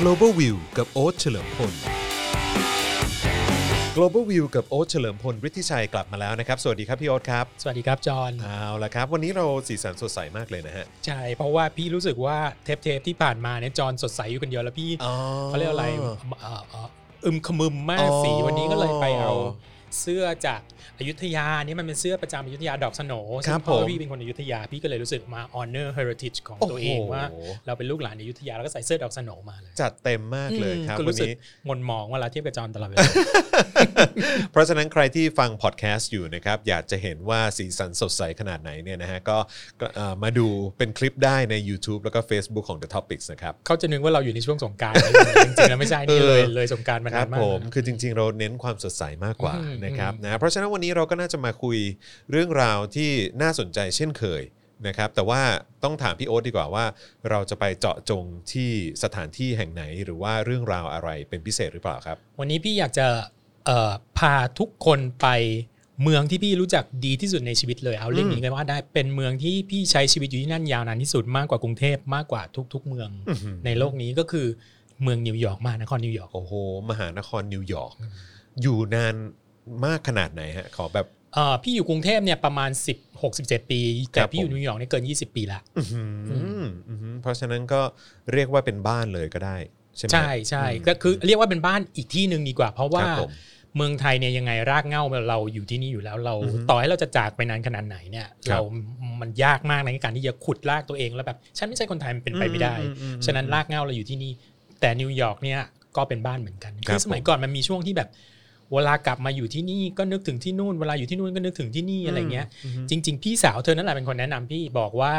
global view กับโอ๊ตเฉลิมพล global view กับโอ๊ตเฉลิมพลฤทธิชัยกลับมาแล้วนะครับ สวัสดีครับพี่โอ๊ตครับสวัสดีครับจอห์นเอาละครับ วันนี้เราสีสันสดใสมากเลยนะฮะ ใช่ เพราะว่าพี่รู้สึกว่าเทปเทปที่ผ่านมาเนี่ยจอห์นสดใสอยู่คนเดียวแล้วพี่เขาเรียกอะไรเอ่อเอ่ออึมขมึมมากอ๋อสีวันนี้ก็เลยไปเอา เสื้อจากอยุธยานี่มันเป็นเสื้อประจำอยุธยาดอกสโหนครัซึ่บงเพราะผมว่าพี่เป็นคนอยุธยาพี่ก็เลยรู้สึกมา honor heritage ของตัวเองโอ้โหว่า เราเป็นลูกหลานอยุธยาแล้วก็ใส่เสื้อดอกสโหนมาเลย จัดเต็มมากเลยครับก็วันรู้สึกนี้งนมองเวลาเทียบกับจอห์นตลอดเวลาเพราะฉะนั้นใครที่ฟังพอดแคสต์อยู่นะครับอยากจะเห็นว่าสีสันสดใสขนาดไหนเนี่ยนะฮะก็ก็เอ่อมาดูเป็นคลิปได้ใน YouTube แล้วก็ Facebook ของ The Topics นะครับเขาจะนึกว่าเราอยู่ในช่วงสงกรารจริงๆแล้วไม่ใช่นี่เลยเออเลยสงกรารมาครันาบนมากผมนะคือจริง ๆ เราเน้นความสดใสมากกว่าอืมนะครับอืมนะเพราะฉะนั้นวันนี้เราก็น่าจะมาคุยเรื่องราวที่น่าสนใจเช่นเคยนะครับแต่ว่าต้องถามพี่โอ๊ตดีกว่าว่า เราจะไปเจาะจงที่สถานที่แห่งไหนหรือว่าเรื่องราวอะไรเป็นพิเศษหรือเปล่าครับ วันนี้พี่อยากจะเอ่อพาทุกคนไปเมืองที่พี่รู้จักดีที่สุดในชีวิตเลยเอาเรื่องนี้กันว่าได้เป็นเมืองที่พี่ใช้ชีวิตอยู่ที่นั่นยาวนานที่สุดมากกว่ากรุงเทพมากกว่าทุก ๆ เมืองอื้อหือในโลกนี้ก็คือเมืองนนิวยอร์กมหานครนิวยอร์กโอ้โหมหานครนิวยอร์กอยู่นาน มากขนาดไหนฮะขอแบบเอ่อพี่อยู่กรุงเทพเนี่ยประมาณ 10 67 ปี แต่ครับพี่อยู่ผมนิวยอร์กเนี่ยเกิน 20 ปีละอื้อหืออื้อหือเพราะฉะนั้นก็เรียกว่าเป็นบ้านเลยก็ได้ ใช่ไหมใช่ใช่ก็คือเรียกว่าเป็นบ้านอีกที่หนึ่งดีกว่า เพราะว่าครับผมเมืองไทยเนี่ยยังไงรากเหง้าเราอยู่ที่นี่อยู่แล้วเราอือฮึต่อให้เราจะจากไปนานขนาดไหนเนี่ยครับเรามันยากมากในการที่จะขุดรากตัวเองแล้วแบบฉันไม่ใช่คนไทยมันเป็นไปไม่ได้อืมอืมอืมฉะนั้นรากเหง้าเราอยู่ที่นี่ แต่นิวยอร์กเนี่ยก็เป็นบ้านเหมือนกันครับคือสมัยก่อนมันมีช่วงที่แบบ เวลากลับมาอยู่ที่นี่ก็นึกถึงที่นู่น เวลาอยู่ที่นู่นก็นึกถึงที่นี่อะไรเงี้ยอืมจริง ๆ พี่สาวเธอนั่นแหละเป็นคนแนะนำพี่บอกว่า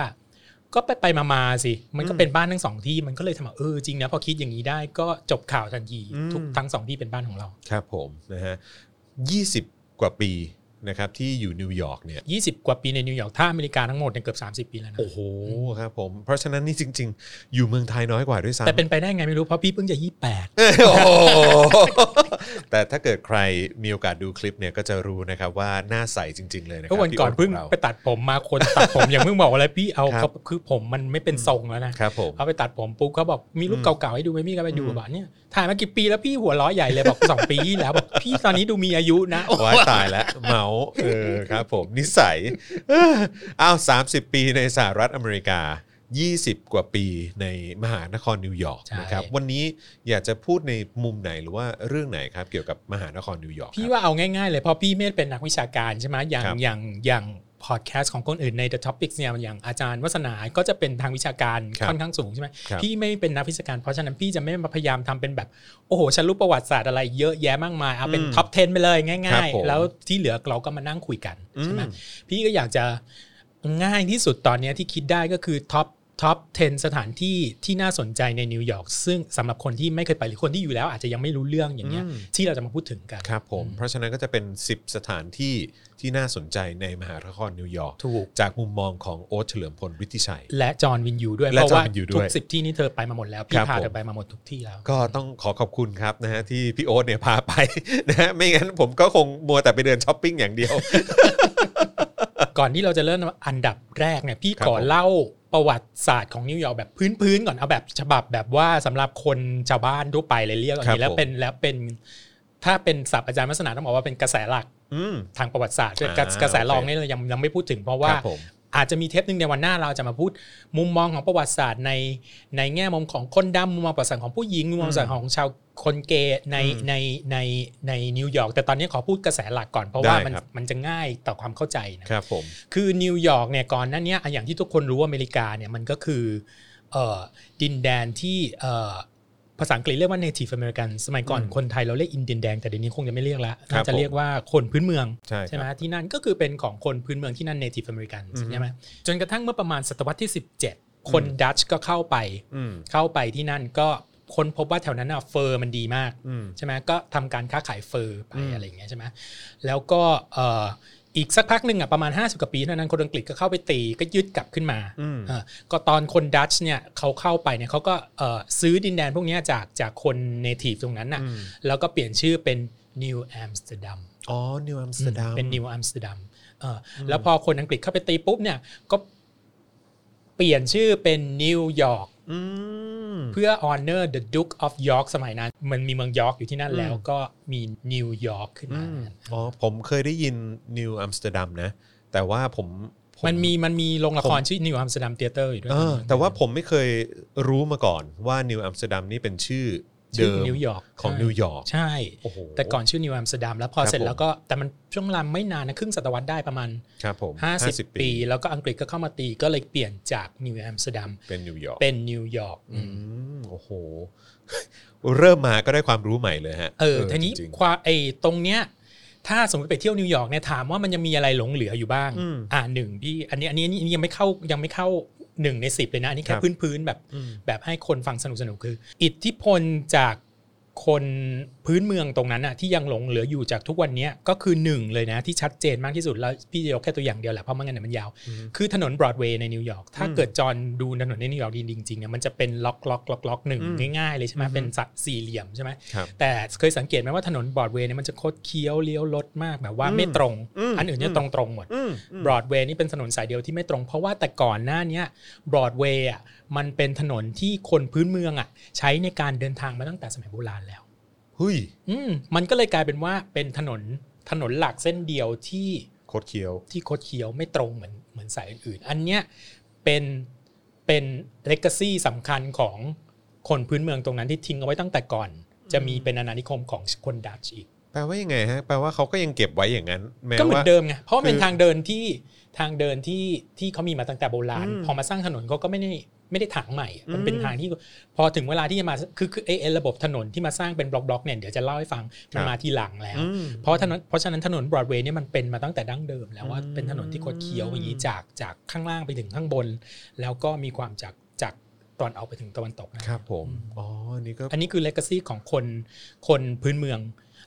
ก็ไปไปมามาๆสิ มันก็เป็นบ้านทั้งสองที่มันก็เลยทำให้เออจริงนะพอคิดอย่างนี้ได้ก็จบข่าวทันทีอืมทุกทั้งสองที่เป็นบ้านของเรา ครับผมนะฮะยี่สิบกว่าปี นะครับที่อยู่นิวยอร์กเนี่ย20กว่าปีในนิวยอร์กถ้าอเมริกาทั้งหมดเนี่ยเกือบ30ปีแล้วนะโอ้โหครับผม เพราะฉะนั้นนี่จริง ๆ อยู่เมืองไทยน้อยกว่าด้วยซ้ำแต่เป็นไปได้ไงไม่รู้เพราะพี่เพิ่งจะ28โอ้โหแต่ถ้าเกิดใครมีโอกาสดูคลิปเนี่ยก็จะรู้นะครับว่าหน้าใสจริง ๆ เลยนะครัก็วันก่อนพี่โขเพิ่งราไปตัดผมมาคนตัดผมอย่างเพิ่งบอกอะไรพี่เอาครับเขาคือผมมันไม่เป็นทรงแล้วนะครับผมเอาไปตัดผมปุ๊บเขาบอกมีรูปอืมเก่าๆให้ดูไหมพี่ก็ไปดูอืมบอกเนี่ยถ่ายมากี่ปีแล้วพี่หัวล้อใหญ่เลยบอกสองปีที่แล้วบอกพี่ตอนนี้ดูมีอายุนะว้ายตายแล้วเมาส์เออครับผมนิสัยเอออ้าวสามสิบปีในสหรัฐอเมริกา 20 กว่าปีในมหานครนิวยอร์กใช่นะครับวันนี้อยากจะพูดในมุมไหนหรือว่าเรื่องไหนครับเกี่ยวกับมหานครนิวยอร์กพี่ครับว่าเอาง่ายๆเลยเพราะพี่ไม่ได้เป็นนักวิชาการใช่ไหมอย่างครับอย่างอย่าง พอดแคสต์ของคนอื่นใน The Topics เนี่ยอย่างอาจารย์วัฒนาก็จะเป็นทางวิชาการครับค่อนข้างสูงใช่ไหมครับพี่ไม่เป็นนักวิชาการเพราะฉะนั้นพี่จะไม่มาพยายามทำเป็นแบบ โอ้โหฉันรู้ประวัติศาสตร์อะไรเยอะแยะมากมายเอาเป็นอืม top 10 ไปเลยง่ายๆครับผมแล้วที่เหลือเราก็มานั่งคุยกันใช่ไหมอืมพี่ก็อยากจะง่ายที่สุดตอนเนี้ยที่คิดได้ก็คือ top top 10 สถานที่ที่น่าสนใจในนิวยอร์กซึ่งสำหรับคนที่ไม่เคยไปหรือคนที่อยู่แล้ว อาจจะยังไม่รู้เรื่องอย่างเงี้ยอืมที่เราจะมาพูดถึงกันครับผม เพราะฉะนั้นก็จะเป็น 10 สถานที่ที่น่าสนใจในมหานครนิวยอร์กถูกจากมุมมองของโอ๊ตเฉลิมพลวิทธิชัย และจอห์นวิญญูด้วยและเพราะว่าจอห์นวิญญูด้วยทุกสิบที่นี่เธอไปมาหมดแล้วครับผมพี่พาเธอไปมาหมดทุกที่แล้ว ก็ต้องขอขอบคุณครับนะฮะที่พี่โอ๊ตเนี่ยพาไปนะฮะไม่งั้นผมก็คงมัวแต่ไปเดินช้อปปิ้งอย่างเดียวก่อนที่เราจะเริ่มอันดับแรกเนี่ยพี่ครับขอผมเล่า ประวัติศาสตร์ของนิวยอร์กแบบพื้นๆก่อนเอาแบบฉบับแบบว่าสำหรับคนชาวบ้านทั่วไปเลยเรียกอย่างนี้แล้วเป็นแล้วเป็นถ้าเป็นศัพท์อาจารย์วัฒนาต้องบอกว่าเป็นกระแสหลักอืมทางประวัติศาสตร์อ่ากระแสรองโอเคนี่เรายังยังไม่พูดถึงเพราะคว่ารับผม อาจจะมีเทปหนึ่งในวันหน้าเราจะมาพูดมุมมองของประวัติศาสตร์ในในแง่มุมของคนดำมุมมองประวัติศาสตร์ของผู้หญิงมุมมองประวัติศาสตร์ของชาวคนเกย์ในอืมในในในนิวยอร์กแต่ตอนนี้ขอพูดกระแสหลักก่อนเพราะว่าได้มันครับมันจะง่ายต่อความเข้าใจนะครับผมคือนิวยอร์กเนี่ยก่อนหน้านั้นเนี่ยอย่างที่ทุกคนรู้ว่าอเมริกาเนี่ยมันก็คือเอ่อดินแดนที่เอ่อ ภาษาอังกฤษเรียกว่า native american สมัยก่อนอืมคนไทยเราเรียกอินเดียนแดงแต่เดี๋ยวนี้คงจะไม่เรียกแล้วครับน่าจะเรียกว่าคนพื้นเมืองใช่ครับใช่ไหมที่นั่นก็คือเป็นของคนพื้นเมืองที่นั่น native american อืมใช่ไหมจนกระทั่งเมื่อประมาณศตวรรษที่ 17 คนดัตช์ก็เข้าไปอืมเข้าไปที่นั่นก็ค้นพบว่าแถวนั้นอะ fur มันดีมากอืมใช่ไหมก็ทำการค้าขาย fur ไปอืมอะไรอย่างเงี้ยใช่ไหมแล้วก็เอ่ออีกสักพักหนึ่งอะประมาณ 50กว่าปีเท่านั้นคนอังกฤษก็เข้าไปตีก็ยึดกลับขึ้นมาอืมเออก็ตอนคนดัตช์เนี่ยเขาเข้าไปเนี่ยเขาก็เอ่อซื้อดินแดนพวกเนี้ยจากจากคน native ตรงนั้นน่ะอืมแล้วก็เปลี่ยนชื่อเป็นนิวอัมสเตอร์ดัมอ๋อนิวอัมสเตอร์ดัมเป็นนิวอัมสเตอร์ดัมเอออแล้วพอคนอังกฤษเข้าไปตีปุ๊บเนี่ยก็เปลี่ยนชื่อเป็นนิวยอร์กอืม เพื่อ honor the Duke of York สมัยนั้น มันมีเมืองยอร์กอยู่ที่นั่นแล้วก็มีนิวยอร์กขึ้นมาอ๋อผมเคยได้ยินนิวอัมสเตอร์ดัมนะ แต่ว่าผมผมันมีมันมีโรงละครชื่อนิวอัมสเตอร์ดัม Theatre อยู่ด้วยเออแต่ว่าผมไม่เคยรู้มาก่อนว่านิวอัมสเตอร์ดัมนี่เป็นชื่อชื่ เดิอมนิวยอร์กของนิวยอร์กใช่โอ้โหแต่ก่อนชื่อนิวอัมสเตอร์ดัมแล้วพอครับเสร็จผมแล้วก็แต่มันช่วงเวลาไม่นานนะครึ่งศตวรรษได้ประมาณครับผม50ปี แล้วก็อังกฤษก็เข้ามาตีก็เลยเปลี่ยนจากนิวอัมสเตอร์ดัมเป็นนิวยอร์กเป็นนิวยอร์กอืมโอ้โห เริ่มมาก็ได้ความรู้ใหม่เลยฮะ เออทีนี้จริงความไอ้ตรงเนี้ยถ้าสมมติไปเที่ยวนิวยอร์กเนี่ยถามว่ามันยังมีอะไรหลงเหลืออยู่บ้างอืมอ่าหนึ่งพี่อันนี้อันนี้อันนี้ยังไม่เข้ายังไม่เข้า หนึ่งในสิบเลยนะ อันนี้คแค่รับพื้นพื้นๆแบบอืมแบบให้คนฟังสนุกสนุกๆคือ อิทธิพลจาก คนพื้นเมืองตรงนั้นอะที่ยังหลงเหลืออยู่จากทุกวันเนี้ยก็คือหนึ่งเลยนะ ที่ชัดเจนมากที่สุดแล้วพี่จะยกแค่ตัวอย่างเดียวแหละเพราะไม่งั้นเดี๋ยวมันยาว คือถนนบรอดเวย์ในนิวยอร์กถ้าอืมเกิดจอห์นดูถนนในนิวยอร์กจริงๆเนี่ยมันจะเป็นบล็อกบล็อกบล็อกบล็อกหนึ่งอืมง่ายๆเลยใช่ไหมอืมเป็นสัดสี่เหลี่ยมใช่ไหมครับแต่เคยสังเกตไหมว่าถนนบรอดเวย์เนี่ยมันจะคดเคี้ยวเลี้ยวลดมากแบบว่าอืมไม่ตรงอืมอันอื่นเนี่ยอืมตรงตรงๆหมดอืมอืมบรอดเวย์นี่เป็นถนนสายเดียวที่ไม่ตรง เพราะว่าแต่ก่อนหน้าเนี้บรอดเวย์อะ มันเป็นถนนที่คนพื้นเมืองอะ ใช้ในการเดินทางมาตั้งแต่สมัยโบราณแล้วเฮ้ยอืมมันก็เลยกลายเป็นว่าเป็นถนนถนนหลักเส้นเดียวที่โคตรเคี้ยวที่คดเคี้ยวไม่ตรงเหมือนเหมือนสายอื่นๆอันเนี้ยเป็นเป็นเลก a ซีสำคัญของคนพื้นเมืองตรงนั้นที่ทิ้งเอาไว้ตั้งแต่ก่อน จะมีเป็นอาณานิคมของคนดัตช์อีกแปลว่ายังไงฮะแปลว่าเขาก็ยังเก็บไว้อย่างนั้นแม้ก็เหมือว่านเดิมไงเพราะมันเป็คืนอทางเดินที่ทางเดินที่ที่เขามีมาตั้งแต่โบราณอืมพอมาสร้างถนนเขาก็ไม่ได้ ไม่ได้ถางใหม่ มันเป็นอืมทางที่พอถึงเวลาที่จะมาคือคือไอ้ไอ้ระบบถนนที่มาสร้างเป็นบล็อกๆเนี่ยเดี๋ยวจะเล่าให้ฟังมันมาทีหลังแล้วอืมเพราะถนนเพราะฉะนั้นถนนบรอดเวย์เนี่ยมันเป็นมาตั้งแต่ดั้งเดิม แล้วว่าอืมเป็นถนนที่คดเคี้ยวอย่างนี้จากจากข้างล่างไปถึงข้างบน แล้วก็มีความจากจากตอนออกไปถึงตะวันตกนะครับผมอ๋ออันนี้ก็อันนี้คือเลก a ซีของคนคนพื้นเมือง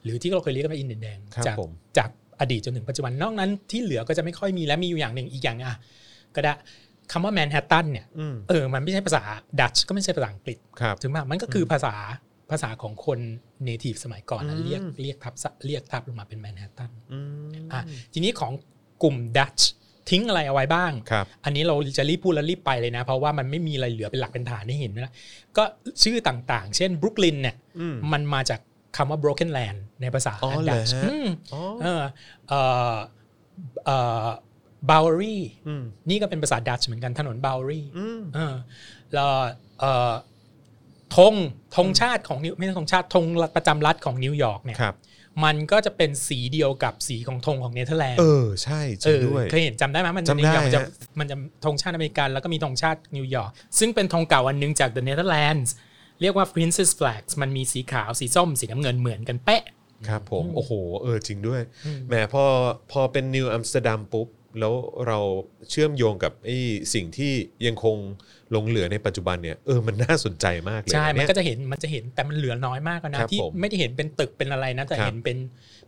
หรือที่เราเคยเรียกกันว่าอินเดียนแดงครับจากผมจากอดีตจนถึงปัจจุบันนอกนั้นที่เหลือก็จะไม่ค่อยมีและมีอยู่อย่างหนึ่งอีกอย่างอะก็ได้ คำว่าแมนฮัตตันเนี่ยอืมเออมันไม่ใช่ภาษาดัตช์ก็ไม่ใช่ภาษาอังกฤษครับถึงมามันก็คือภาษาภาษาของคนเนทีฟสมัยก่อนนะอืมเรียกเรียกทับซะเรียกทับลงมาเป็นแมนฮัตตันอืมอะทีนี้ของกลุ่มดัตช์ทิ้งอะไรเอาไว้บ้างครับอันนี้เราจะรีบพูดแล้วรีบไปเลยนะ เพราะว่ามันไม่มีอะไรเหลือเป็นหลักเป็นฐานให้เห็นนะ ก็ชื่อต่างๆ เช่นบรุกลินเนี่ยอืมมันมาจากคำว่า broken land ในภาษาอ๋อเหรอดัตช์ ฮะอืมอ๋อเออเออเออ Bowery อืมนี่ก็เป็นภาษาดัตช์เหมือนกันถนน Bowery อืมเออแล้วเออธงธงชาติของนิวไม่ใช่ธงชาติธงประจำรัฐของนิวยอร์กเนี่ยครับมันก็จะเป็นสีเดียวกับสีของธงของเนเธอร์แลนด์ เออ ใช่ เอริงด้วย เคยเห็นจำได้ไหมมันจำได้นิวยอร์กมันจะฮะมันจะธงชาติอเมริกัน แล้วก็มีธงชาตินิวยอร์ก ซึ่งเป็นธงเก่าอันหนึงจาก The Netherlands เรียกว่า Prince's Flag มันมีสีขาว สีส้ม สีน้ำเงินเหมือนกันเป๊ะ ครับผม โอ้โห เออ จริงด้วยอืมแหม พอ พอเป็นนิวอัมสเตอร์ดัมปุ๊บ แล้วเราเชื่อมโยงกับไอ้สิ่งที่ยังคงหลงเหลือในปัจจุบันเนี่ยเออมันน่าสนใจมากเลยใช่มันเยก็จะเห็นมันจะเห็นแต่มันเหลือน้อยมากอะนะครับที่ผมไม่ได้เห็นเป็นตึกเป็นอะไรนะแต่ครับเห็นเป็น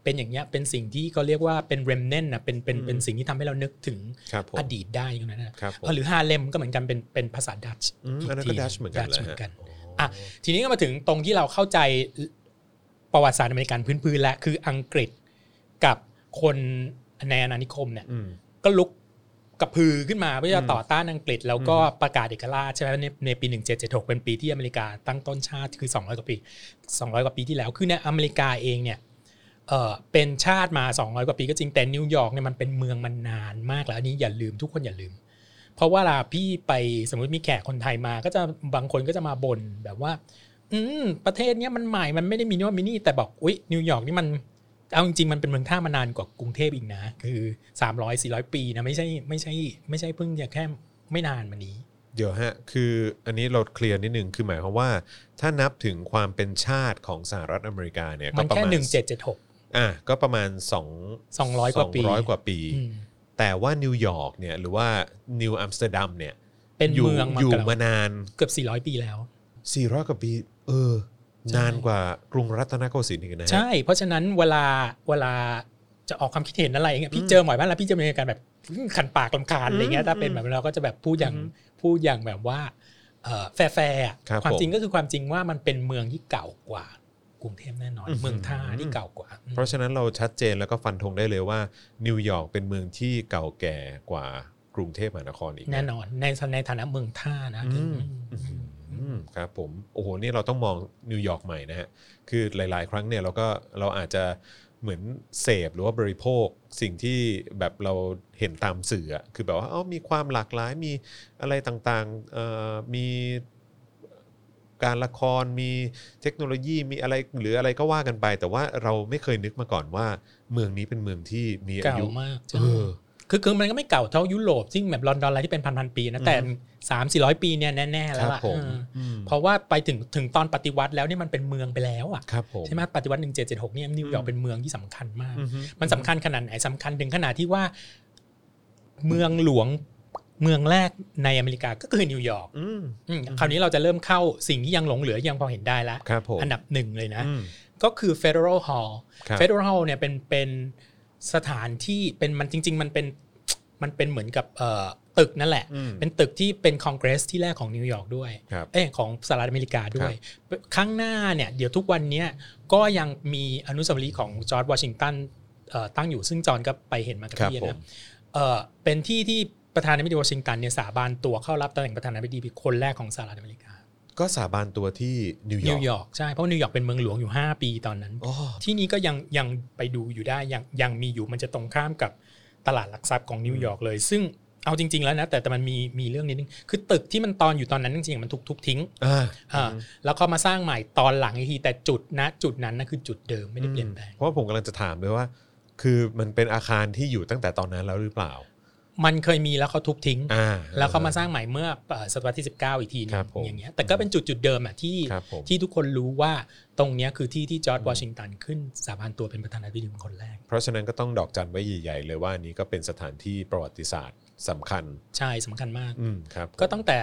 เป็นอย่างเงี้ยเป็นสิ่งที่เขาเรียกว่าเป็น remnant นะเป็นเป็นอืมเป็นสิ่งที่ทำให้เรานึกถึงครับผมอดีตได้ตรงนั้นนะครับผมหรือฮาเลมก็เหมือนกันเป็นเป็นภาษาดัตช์อืมอีกอันนั้นทีก็ดัชเหมือนกันดัตช์เหรอเหมือนกันฮะอะทีนี้ก็มาถึงตรงที่เราเข้าใจประวัติศาสตร์อเมริกันพื้นๆแล้วคืออังกฤษกับคนในอาณานิคมเนี่ยอืม ก็ลุกกระพือขึ้นมาเพื่อจะอืมต่อต้านอังกฤษ แล้วก็ประกาศเอกราชใช่ไหมในในปี 1776 เป็นปีที่อเมริกาตั้งต้นชาติคือ 200 กว่าปี 200 กว่าปีที่แล้วคือในอเมริกาเองเนี่ยเออเป็นชาติมา 200 กว่าปีก็จริงแต่นิวยอร์กเนี่ยมันเป็นเมืองมันนานมากแล้วอันนี้อย่าลืมทุกคนอย่าลืม เพราะว่าเวลาพี่ไปสมมติมีแขกคนไทยมาก็จะบางคนก็จะมาบ่นแบบว่า อืมประเทศเนี้ยมันใหม่มันไม่ได้มีโน่นมีนี่แต่บอกอุ๊ยนิวยอร์กนี่มัน เอาจริงๆมันเป็นเมืองท่ามานานกว่ากรุงเทพอีกนะ คือ 300 400 ปีนะไม่ใช่ไม่ใช่ไม่ใช่เพิ่งจะแค่ไม่นานมานี้ เดี๋ยวฮะ คืออันนี้เราเคลียร์นิดนึงคือหมายความว่า ถ้านับถึงความเป็นชาติของสหรัฐอเมริกาเนี่ยมันก็ประแค่มาณ1776อะก็ประมาณ2 200กว่าปี200กว่าปีอืมแต่ว่านิวยอร์กเนี่ยหรือว่านิวอัมสเตอร์ดัมเนี่ยเป็นเมืองอยู่มาอยู่เกือบมานานเกือบ400 ปีแล้ว400กว่าปี เออใช่ นานกว่ากรุงรัตนโกสินทร์อีกนะฮะ ใช่ เพราะฉะนั้นเวลาเวลาจะออกความคิดเห็นอะไรอย่างเงี้ยพี่เจอบ่อยมากแล้วพี่จะมีอาการแบบคันปากรำคาญอะไรเงี้ยถ้าเป็นแบบเราก็จะแบบพูดอย่างพูดอย่างแบบว่าเอ่อแฟร์ๆอะครับผมความจริงก็คือความจริงว่ามันเป็นเมืองที่เก่ากว่ากรุงเทพแน่นอนอื้อหือเมืองท่าที่เก่ากว่าอืมเพราะฉะนั้นเราชัดเจนแล้วก็ฟันธงได้เลยว่า นิวยอร์กเป็นเมืองที่เก่าแก่กว่ากรุงเทพมหานครอีกแน่นอนในในฐานะเมืองท่านะอืมอืม ครับผมโอ้โหนี่เราต้องมองนิวยอร์กใหม่นะฮะคือหลาย ๆ ครั้งเนี่ยเราก็เราอาจจะเหมือนเสพหรือว่าบริโภคสิ่งที่แบบเราเห็นตามสื่ออะคือแบบว่าเอ้ามีความหลากหลายมีอะไรต่างๆเอ่อมีการละครมีเทคโนโลยีมีอะไรหรืออะไรก็ว่ากันไป แต่ว่าเราไม่เคยนึกมาก่อนว่า เมืองนี้เป็นเมืองที่มีอาเก่ายุมากเออ คือคือมันก็ไม่เก่าเท่ายุโรปซึ่งแบบลอนดอนอะไรที่เป็นพันพันๆปีนะแต่สามสี่ร้อยปีเนี่ยแน่ๆคแล้วรับอะผมเอออืมเพราะว่าไปถึงถึงตอนปฏิวัติแล้วเนี่ยมันเป็นเมืองไปแล้วอะครับผมใช่ไหมปฏิวัติหนึ่งเจ็ดเจ็ดหกเนี่ยนิวยอร์กเป็นเมืองที่สำคัญมากอือฮึมันสำคัญขนาดไหนสำคัญถึงขนาดที่ว่า เมืองหลวงเมืองแรกในอเมริกาก็คือนิวยอร์กอืมอืมคราวนี้เราจะเริ่มเข้าสิ่งที่ยังหลงเหลือยังพอเห็นได้แล้วครับผมอันดับหนึ่งเลยนะอืมก็คือ Federal Hall ครับ Federal Hall เนี่ยเป็นเป็นสถานที่เป็นมันจริง ๆ มันเป็น มันเป็นเหมือนกับเอ่อตึกนั่นแหละอืมเป็นตึกที่เป็นคอนเกรสที่แรกของนิวยอร์กด้วยครับเอ้ยของสหรัฐอเมริกาด้วย ข้างหน้าเนี่ยเดี๋ยวทุกวันเนี้ยก็ยังมีอนุสาวรีย์ของจอร์จวอชิงตันเอ่อตั้งอยู่ซึ่งจอห์นก็ไปเห็นมากับครับพี่ผมนะเอ่อเป็นที่ที่ประธานาธิบดีวอชิงตันเนี่ยสาบานตัวเข้ารับตำแหน่งประธานาธิบดีคนแรกของสหรัฐอเมริกา ก็สาบานตัวที่นิวยนิอวร์กยอร์กใช่เพราะนิวยอร์กเป็นเมืองหลวงอยู่ 5 ปีตอนนั้นอ๋อที่นี้ก็ยังยังไปดูอยู่ได้ยังยังมีอยู่มันจะตรงข้ามกับ ตลาดหลักทรัพย์ของนิวยอร์กเลย ซึ่งเอาจริง ๆ แล้วนะแต่แต่มันมีมีเรื่องนิดนึงคือตึกที่มันตอนอยู่ตอนนั้นจริงๆมันถูกทุบทิ้งอ่าอ่าแล้วเขามาสร้างใหม่ตอนหลังอีกทีแต่จุดนะจุดนั้นนะคือจุดเดิมไม่ได้เปลี่ยนแปลงเพราะว่าผมกำลังจะถามเลยว่า คือมันเป็นอาคารที่อยู่ตั้งแต่ตอนนั้นแล้วหรือเปล่า มันเคยมีแล้วเขาทุบทิ้งอ่าแล้วเขามาสร้างใหม่เมื่อเอ่อศตวรรษที่ 19 อีกทีหนึครังบผมอย่างเงี้ยแต่ก็เป็นจุดจุดเดิมอะที่ครับผมที่ทุกคนรู้ว่า ตรงเนี้ยคือที่ที่จอร์จวอชิงตันขึ้นสาบานตัวเป็นประธานาธิบดีคนแรก เพราะฉะนั้นก็ต้องดอกจันไว้ใหญ่ ๆ เลยว่าอันนี้ก็เป็นสถานที่ประวัติศาสตร์สำคัญ ใช่สำคัญมากอืมครับ ก็ตั้งแต่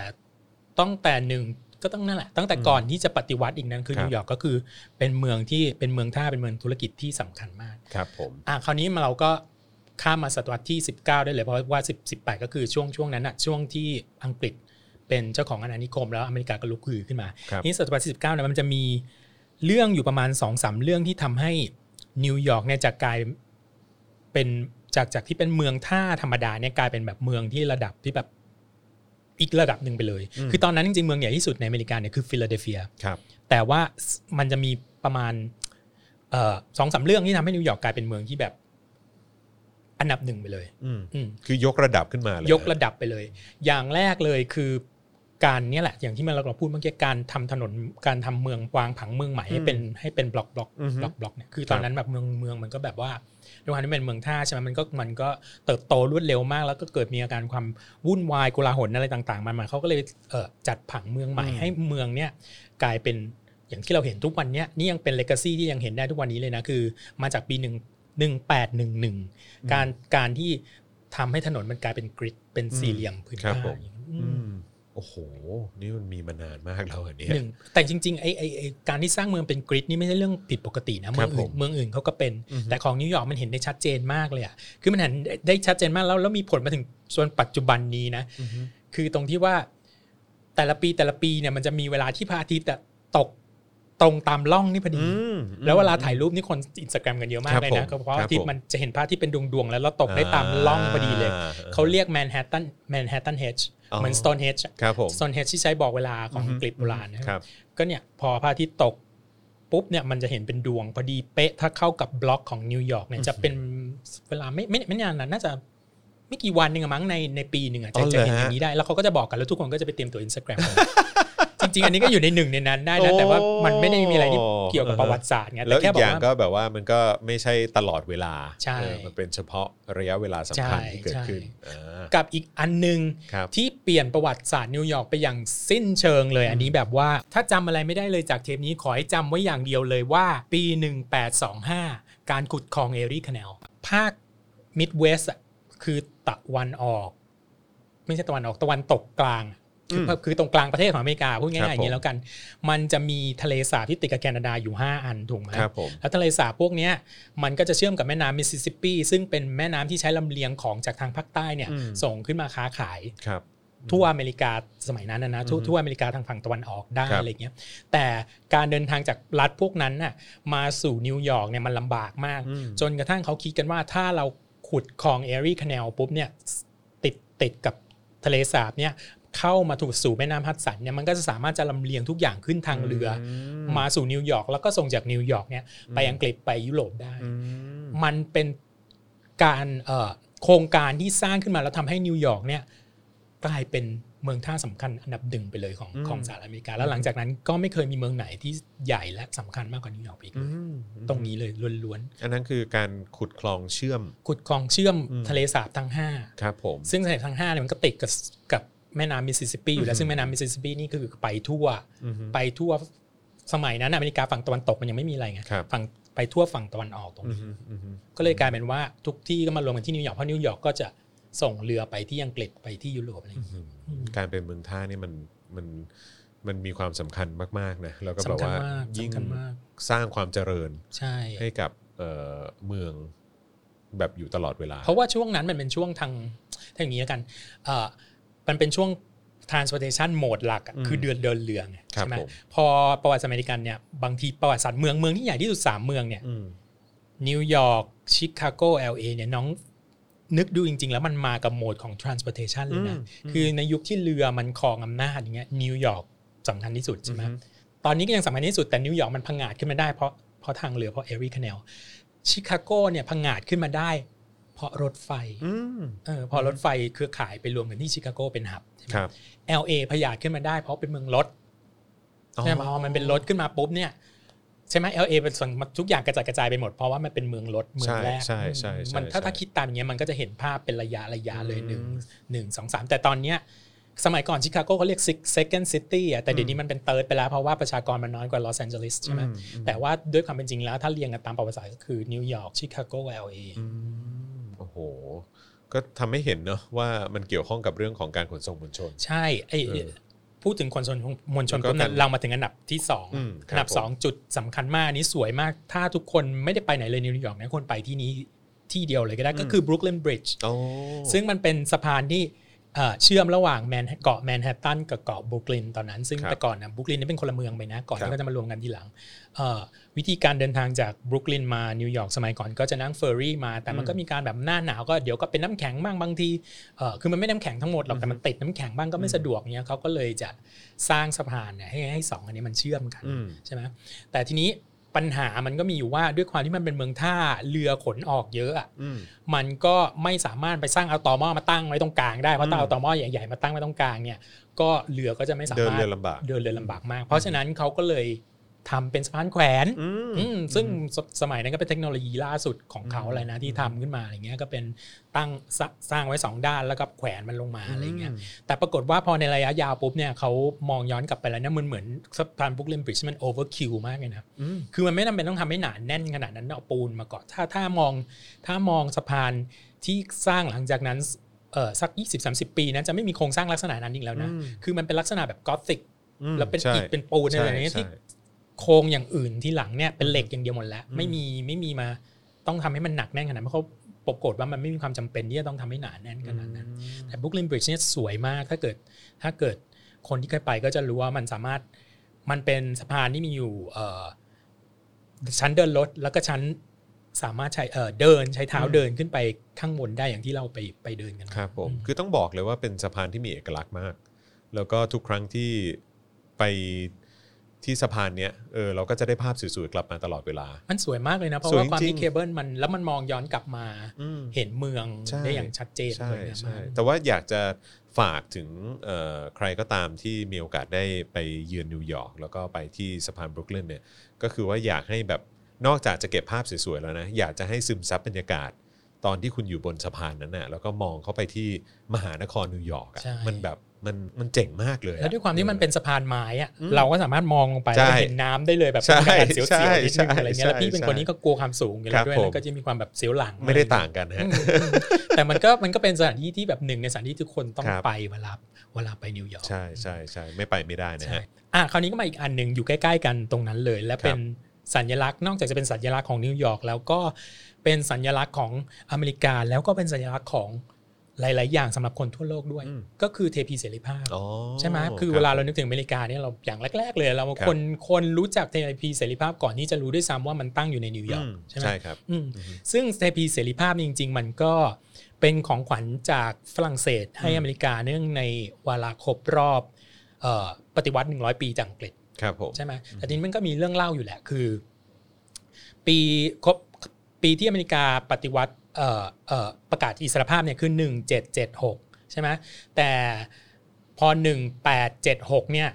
ตั้งแต่หนึ่งก็ต้องนั่นแหละตั้งแต่ก่อนที่จะปฏิวัติอีกนั้นคือครับนิวยอร์กก็คือเป็นเมืองที่เป็นเมืองท่าเป็นเมืองธุรกิจที่สำคัญมากครับผมอะคราวนี้มาเราก็ข้ามมาศตวรรษที่ 19 ได้เลยเพราะว่า 10 18 ก็คือช่วงช่วงนั้นอะช่วงที่อังกฤษเป็นเจ้าของอาณานิคมแล้วอเมริกาก็ลุกฮือขึ้นมาครับนี่ศตวรรษที่19เนี่ยมันจะมี เรื่องอยู่ประมาณ2อสเรื่องที่ทำให้นิวยอร์กเนี่ยจากกลายเป็นจากจากที่เป็นเมืองท่าธรรมดาเนี่ยกลายเป็นแบบเมืองที่ระดับที่แบบอีกระดับหนึ่งไปเลย คือตอนนั้นจริงๆเมืองใหญ่ที่สุดในอเมริกาเนี่ยคือฟิลาเดลเฟียครับแต่ว่ามันจะมีประมาณสองสามเรื่องที่ทำให้นิวยอร์กกลายเป็นเมืองที่แบบ อันดับหนึ่งไปเลย อืมอืมคือยกระดับขึ้นมาเลย ยกระดับไปเลย อย่างแรกเลยคือ การเนี้ยแหละอย่างที่มันเราพูดเมื่อกี้การทำถนนการทำเมืองวางผังเมืองใหม่ให้เป็นให้เป็นบล็อกบล็อกอือฮึบล็อกบล็อกเนี่ยคือตอนนั้นแบบเมืองเมืองมันก็แบบว่าด้วยความที่เป็นเมืองท่าใช่ไหมมันก็มันก็เติบโตรวดเร็วมาก แล้วก็เกิดมีอาการความวุ่นวายโกลาหลอะไรต่างๆมันมาเขาก็เลยเอ่อจัดผังเมืองใหม่ให้เมืองเนี้ยกลายเป็นอย่างที่เราเห็นทุกวันเนี้ยนี่ยังเป็นเลกาซีที่ยังเห็นได้ทุกวันนี้เลยนะคือ มาจากปีหนึ่งหนึ่งแปดหนึ่งหนึ่งการการที่ทำให้ถนนมันกลายเป็นกริดเป็นสี่เหลี่ยมผืนครับผ้าผม อย่างนั้นอือืมมโอ้โห นี่มันมีมานานมากแล้วอันเนี้ยหนึ่งแต่จริงๆไอ้ไอ้ไอ้การที่สร้างเมืองเป็นกริดนี่ไม่ใช่เรื่องผิดปกตินะคเมืรัอบงผอื่มนเมืองอื่นเขาก็เป็นอือฮึแต่ของนิวยอร์กมันเห็นได้ชัดเจนมากเลยอะคือมันเห็นได้ชัดเจนมากแล้วแล้วมีผลมาถึงส่วนปัจจุบันนี้นะอือฮึคือตรงที่ว่าแต่ละปีแต่ละปีเนี่ยมันจะมีเวลาที่พระอาทิตย์อะตก ตรงตามร่องนี่พอดีอืมแล้วเวลาถ่ายรูปนี่คนอินสตาแกรมกันเยอะมากครับเลยนะผมเพราะครับอาทิตผมย์มันจะเห็นพระอาทิตย์เป็นดวงๆ แล้วเราตกได้ตามร่องพอดีเลยอ่าเขาเรียกแมนฮัตตัน Manhattanhenge อ๋อเหมือน Stonehenge ครับผม Stonehenge ที่ใช้บอกเวลาของอังกฤษโบราณนะครับครับก็เนี่ยพอพระอาทิตย์ตกปุ๊บเนี่ยมันจะเห็นเป็นดวงพอดีเป๊ะถ้าเข้ากับบล็อกของนิวยอร์กเนี่ยจะเป็นเวลาไม่ไม่ไม่นานนะน่าจะไม่กี่วันหนึ่งอะมั้งในในปีหนึ่งอะอ๋จะอเหรอจะเห็นอฮะย่างนี้ได้แล้วเขาก็จะบอกกันแล้วทุกคนก็จะไปเตรียมตัวอินสตาแกรม จริงๆอันนี้ก็อยู่ในหนึ่งในนั้นได้นะแต่ว่ามันไม่ได้มีอะไรที่เกี่ยวกับประวัติศาสตร์ไงแล้แต่วอีแค่กบออกย่างว่าก็แบบว่ามันก็ไม่ใช่ตลอดเวลาใช่เออมันเป็นเฉพาะระยะเวลาสำคัญใช่ที่เกิดขึ้นใช่อ่ากับอีกอันหนึ่งครับที่เปลี่ยนประวัติศาสตร์นิวยอร์กไปอย่างสิ้นเชิงเลย อันนี้แบบว่าถ้าจำอะไรไม่ได้เลยจากเทปนี้ขอให้จำไว้อย่างเดียวเลยว่าปี 1825 การขุดคลองเอรีคา n นลภาคมิดเวสคือตะวันออก ไม่ใช่ตะวันออกตะวันตกกลาง คือคือตรงกลางประเทศของอเมริกาพูดง่ายๆอย่างนี้แล้วกัน มันจะมีทะเลสาบที่ติดกับแคนาดาอยู่ 5 อันถูกไหมครับผมแล้วทะเลสาบพวกเนี้ยมันก็จะเชื่อมกับแม่น้ำมิสซิสซิปปีซึ่งเป็นแม่น้ำที่ใช้ลำเลียงของจากทางภาคใต้เนี่ยอืมส่งขึ้นมาค้าขายครับทั่วอเมริกาสมัยนั้นนะนะทั่วทั่วอเมริกาทางฝั่งตะวันออกได้ครับอะไรเงี้ยแต่การเดินทางจากรัฐพวกนั้นน่ะมาสู่นิวยอร์กเนี่ยมันลำบากมากอืมจนกระทั่งเขาคิดกันว่าถ้าเราขุดคลองเอรีคา n นลปุ๊บเนี่ยติดติดกับทะเลสาบเนี่ย เข้ามาถูกสู่แม่น้ำฮัดสันเนี่ยมันก็จะสามารถจะลำเลียงทุกอย่างขึ้นทางเรือมาสู่นิวยอร์กแล้วก็ส่งจากนิวยอร์กเนี่ยไปอังกฤษไปยุโรปได้อืมมันเป็นการเอ่อโครงการที่สร้างขึ้นมาแล้วทำให้นิวยอร์กเนี่ยกลายเป็นเมืองท่าสำคัญอันดับหนึ่งไปเลยของอืมของสหรัฐอเมริกา แล้วหลังจากนั้นก็ไม่เคยมีเมืองไหนที่ใหญ่และสำคัญมากกว่านิวยอร์กอีกอืเลยมตรงนี้เลยล้วนอันนั้นคือการขุดคลองเชื่อมๆขุดคลองเชื่อมอืมทะเลสาบทั้งห้าครับผม ซึ่งทะเลทั้งห้าเนี่ยมันก็ติดกับกับ แม่น้ำมิสซิสซิปปีอยู่แล้วซึ่งแม่น้ำมิสซิสซิปปีนี่คือไปทั่วอือฮึไปทั่วสมัยนั้นอเมริกาฝั่งตะวันตกมันยังไม่มีอะไรไงครับฝั่งไปทั่วฝั่งตะวันออกตรงอือนี้ฮึอือฮึก็เลยกลายเป็นว่าทุกที่ก็มารวมกันที่นิวยอร์กเพราะนิวยอร์กก็จะส่งเรือไปที่อังกฤษไปที่ยุโรปอะไรอย่างเงี้ยการเป็นเมืองท่านี่มันมันมันมีความสำคัญมากๆนะแล้วก็แบบสำคัญว่ามากยิ่งสำคัญมากสร้างความเจริญใช่ให้กับเอ่อเมืองแบบอยู่ตลอดเวลา เพราะว่าช่วงนั้นมันเป็นช่วงทางถ้าอย่างนี้แล้วกันเอ่อ มันเป็นช่วง transportation โหมดหลักอะอืมคือเดินเดินเรือไงครับใช่ไหมผมพอประวัติศาสตร์อเมริกันเนี่ยบางทีประวัติศาสตร์เมืองเมืองที่ใหญ่ที่สุดสามเมืองเนี่ยอืมนิวยอร์กชิคาโก LA เนี่ยน้องนึกดูจริง ๆ แล้วมันมากับโหมดของ transportation เลยนะอืมคือในยุคที่เรือมันครองอำนาจอย่างเงี้ยนิวยอร์กสำคัญที่สุดใช่ไหมอือฮึตอนนี้ก็ยังสำคัญที่สุดแต่นิวยอร์กมันพังงาดขึ้นมาได้เพราะเพราะทางเรือเพราะเอริค a น a ลชิคาโกเนี่ยพังงาดขึ้นมาได้ เพราะรถไฟอืมเออพอรถไฟเครือข่ายไปรวมกันที่ชิคาโกเป็น hub ใช่ไหมครับ LA ผงาดขึ้นมาได้ เพราะเป็นเมืองรถใช่ไหมพอมันเป็นรถขึ้นมาปุ๊บเนี่ยใช่ไหม LA เป็นส่วนทุกอย่างกระจัดกระจายไปหมดเพราะว่ามันเป็นเมืองรถเมืองแรกใช่ใช่ใช่มันถ้าใช่ถ้าคิดตามอย่างเงี้ยมันก็จะเห็นภาพเป็นระยะระยะเลยหนึ่งอืมหนึ่งสองสามแต่ตอนเนี้ยสมัยก่อนชิคาโกเขาเรียก second city อะแต่เดี๋ยวนี้มันเป็น third ไปแล้วเพราะว่าประชากรมันน้อยกว่าลอสแอนเจลิสใช่ไหมอือแต่ว่าด้วยความเป็นจริงแล้วถ้าเรียงกันตามประวัติศาสตร์ก็คือนิวยอร์กชิคาโก LA อืม โอ้โห ก็ทำให้เห็นเนอะว่ามันเกี่ยวข้องกับเรื่องของการขนส่งมวลชน ใช่ไอเออพูดถึงขนส่งมวลชนแล้วก็ปุ๊บเนี่ยเรามาถึงอันดับที่สองอืมครับอันดับสองจุดสำคัญมากอันนี้สวยมาก ถ้าทุกคนไม่ได้ไปไหนเลยนิวยอร์กนะคนไปที่นี้ที่เดียวเลยก็ได้ก็คือ Brooklyn Bridge โอ้ซึ่งมันเป็นสะพานที่เอ่อเชื่อมระหว่างแมนเกาะแมนฮัตตันกับเกาะบรุกลินตอนนั้น ซึ่งครับแต่ก่อนนะบรุกลินนี่เป็นคนละเมืองไปนะ ก่อนครับ ที่เขาจะมารวมกันทีหลังเอ่อ วิธีการเดินทางจากบรุกลินมานิวยอร์กสมัยก่อนก็จะนั่งเฟอร์รี่มา แต่มันก็มีการแบบหน้าหนาวก็เดี๋ยวก็เป็นน้ำแข็งบ้างบางทีเอ่อคือมันไม่น้ำแข็งทั้งหมดหรอกแต่มันติดน้ำแข็งบ้างก็ไม่สะดวกเนี้ยเขาก็เลยจะสร้างสะพานเนี่ยให้ให้สองอันนี้มันเชื่อมกันอืมใช่ไหมแต่ทีนี้ปัญหามันก็มีอยู่ว่าด้วยความที่มันเป็นเมืองท่าเรือขนออกเยอะอะอืมมันก็ไม่สามารถไปสร้างเอาตอหม้อมาตั้งไว้ตรงกลางได้เพราะอืมถ้าเอาตอหม้อใหญ่ๆมาตั้งไว้ตรงกลางเนี่ยก็เรือก็จะไม่สาเดินมารถเรือลำบากเดินเรือลำบากมาก เพราะฉะนั้นเขาก็เลย ทำเป็นสะพานแขวนอืมอืมซึ่งสสมัยนั้นก็เป็นเทคโนโลยีล่าสุดของเขาอืมเลยนะที่ทำขึ้นมาอะไรเงี้ยก็เป็นตั้งสร้างสร้างไว้สองด้านแล้วก็แขวนมันลงมาอะไรเงี้ยแต่ปรากฏว่าพอในระยะยาวปุ๊บเนี่ยเขามองย้อนกลับไปแล้วเนี่ยมันเหมือนสะพาน Brooklyn Bridge มัน overkill มากเลยนะอืมคือมันไม่จำเป็นต้องทำให้หนาแน่นขนาดนั้นเอาปูนมาเกาะถ้าถ้ามองถ้ามองสะพานที่สร้างหลังจากนั้นเออสัก 20-30 ปีนั้นจะไม่มีโครงสร้างลักษณะนั้นอีกแล้วนะอืมคือมันเป็นลักษณะแบบกอธิกอืมแล้วเป็นใช่อิฐเป็นปูนอะไรใช่อย่างเงี้ยที่ใช่ โครงอย่างอื่นที่หลังเนี่ยเป็นเหล็กอย่างเดียวหมดแล้วอืมไม่มีไม่มีมาต้องทำให้มันหนักแน่นขนาดนั้นเพราะเขาปรากฏว่ามันไม่มีความจำเป็นที่จะต้องทำให้หนาแน่นขนาดนั้น แต่บุ o ลินบริดจ์เนี่ยสวยมากถ้าเกิดถ้าเกิดคนที่เคยไปก็จะรู้ว่ามันสามารถมันเป็นสะพานที่มีอยู่เอ่อชั้นเดินรถแล้วก็ชั้นสามารถใช้เอ่อเดินใช้เท้าอืมเดินขึ้นไปข้างบนได้อย่างที่เราไปไปเดินกันครับผมอืคือต้องบอกเลยว่าเป็นสะพานที่มีเอกลักษณ์มาก แล้วก็ทุกครั้งที่ไป ที่สะพานเนี้ยเออเราก็จะได้ภาพสวยๆกลับมาตลอดเวลา มันสวยมากเลยนะ เพราะสวยว่าความจริที่งเคเบิลมันแล้วมันมองย้อนกลับมาอืมเห็นเมืองใช่ได้อย่างชัดเจนใช่เลยนะใช่มากแต่ว่าอยากจะฝากถึงเอ่อใครก็ตามที่มีโอกาสได้ไปเยือนนิวยอร์กแล้วก็ไปที่สะพานบรุกลินเนี่ยก็คือว่าอยากให้แบบนอกจากจะเก็บภาพสวยๆแล้วนะ อยากจะให้ซึมซับบรรยากาศ ตอนที่คุณอยู่บนสะพานนั้นน่ะแล้วก็มองเข้าไปที่มหานครนิวยอร์กอะใช่มันแบบ มันมันเจ๋งมากเลยอะแล้วด้วยความที่มันเป็นสะพานไม้อะอืมเราก็สามารถมองลงไปใช่แล้วเห็นน้ำได้เลยแบบใช่บรรยากาศเสียวๆใช่นิดนึงใช่อะไรเงี้ยแล้วพี่เป็นใช่คนนี้ก็กลัวความสูงอยู่แล้วด้วยครับผมแล้วก็จะมีความแบบเสียวหลังไม่ได้ต่างกันฮะอืมอืมแต่มันก็มันก็เป็นสถานที่ที่แบบหนึ่งในสถานที่ทุกคนต้องครับไปเวลาเวลาไปนิวยอร์กใช่ใช่ใช่ไม่ไปไม่ได้นะใช่ฮะอะคราวนี้ก็มาอีกอันหนึ่งอยู่ใกล้ๆกันตรงนั้นเลย และเป็นสัญลักษณ์นอกจากจะเป็นสัญลักษณ์ของนิวยอร์กแล้วก็เป็นสัญลักษณ์ของอเมริกาแล้วก็เป็นสัญลักษณ์ของ หลาย ๆ อย่างสำหรับคนทั่วโลกด้วยอืมก็คือเทพีเสรีภาพอ๋อใช่ไหมคือรับเวลาเรานึกถึงอเมริกาเนี่ยเราอย่างแรก ๆ เลยเราครับคนคนรู้จักเทพีเสรีภาพก่อนที่จะรู้ด้วยซ้ำว่ามันตั้งอยู่ในนิวยอร์กอืมใช่ไหมใช่ครับอืมอือฮึซึ่งเทพีเสรีภาพจริง ๆ มันก็เป็นของขวัญจากฝรั่งเศสให้อเมริกาเนื่องในวาระครบรอบเอ่อปฏิวัติ 100 ปีจากอังกฤษครับผมใช่ไหมแต่ทีนี้มันก็มีเรื่องเล่าอยู่แหละคือ ปีครบปีที่อเมริกาปฏิวัติเอ่อเอ่อ ประกาศอิสรภาพเนี่ยคือ 1776 ใช่ไหมแต่พอ 1876 เนี่ย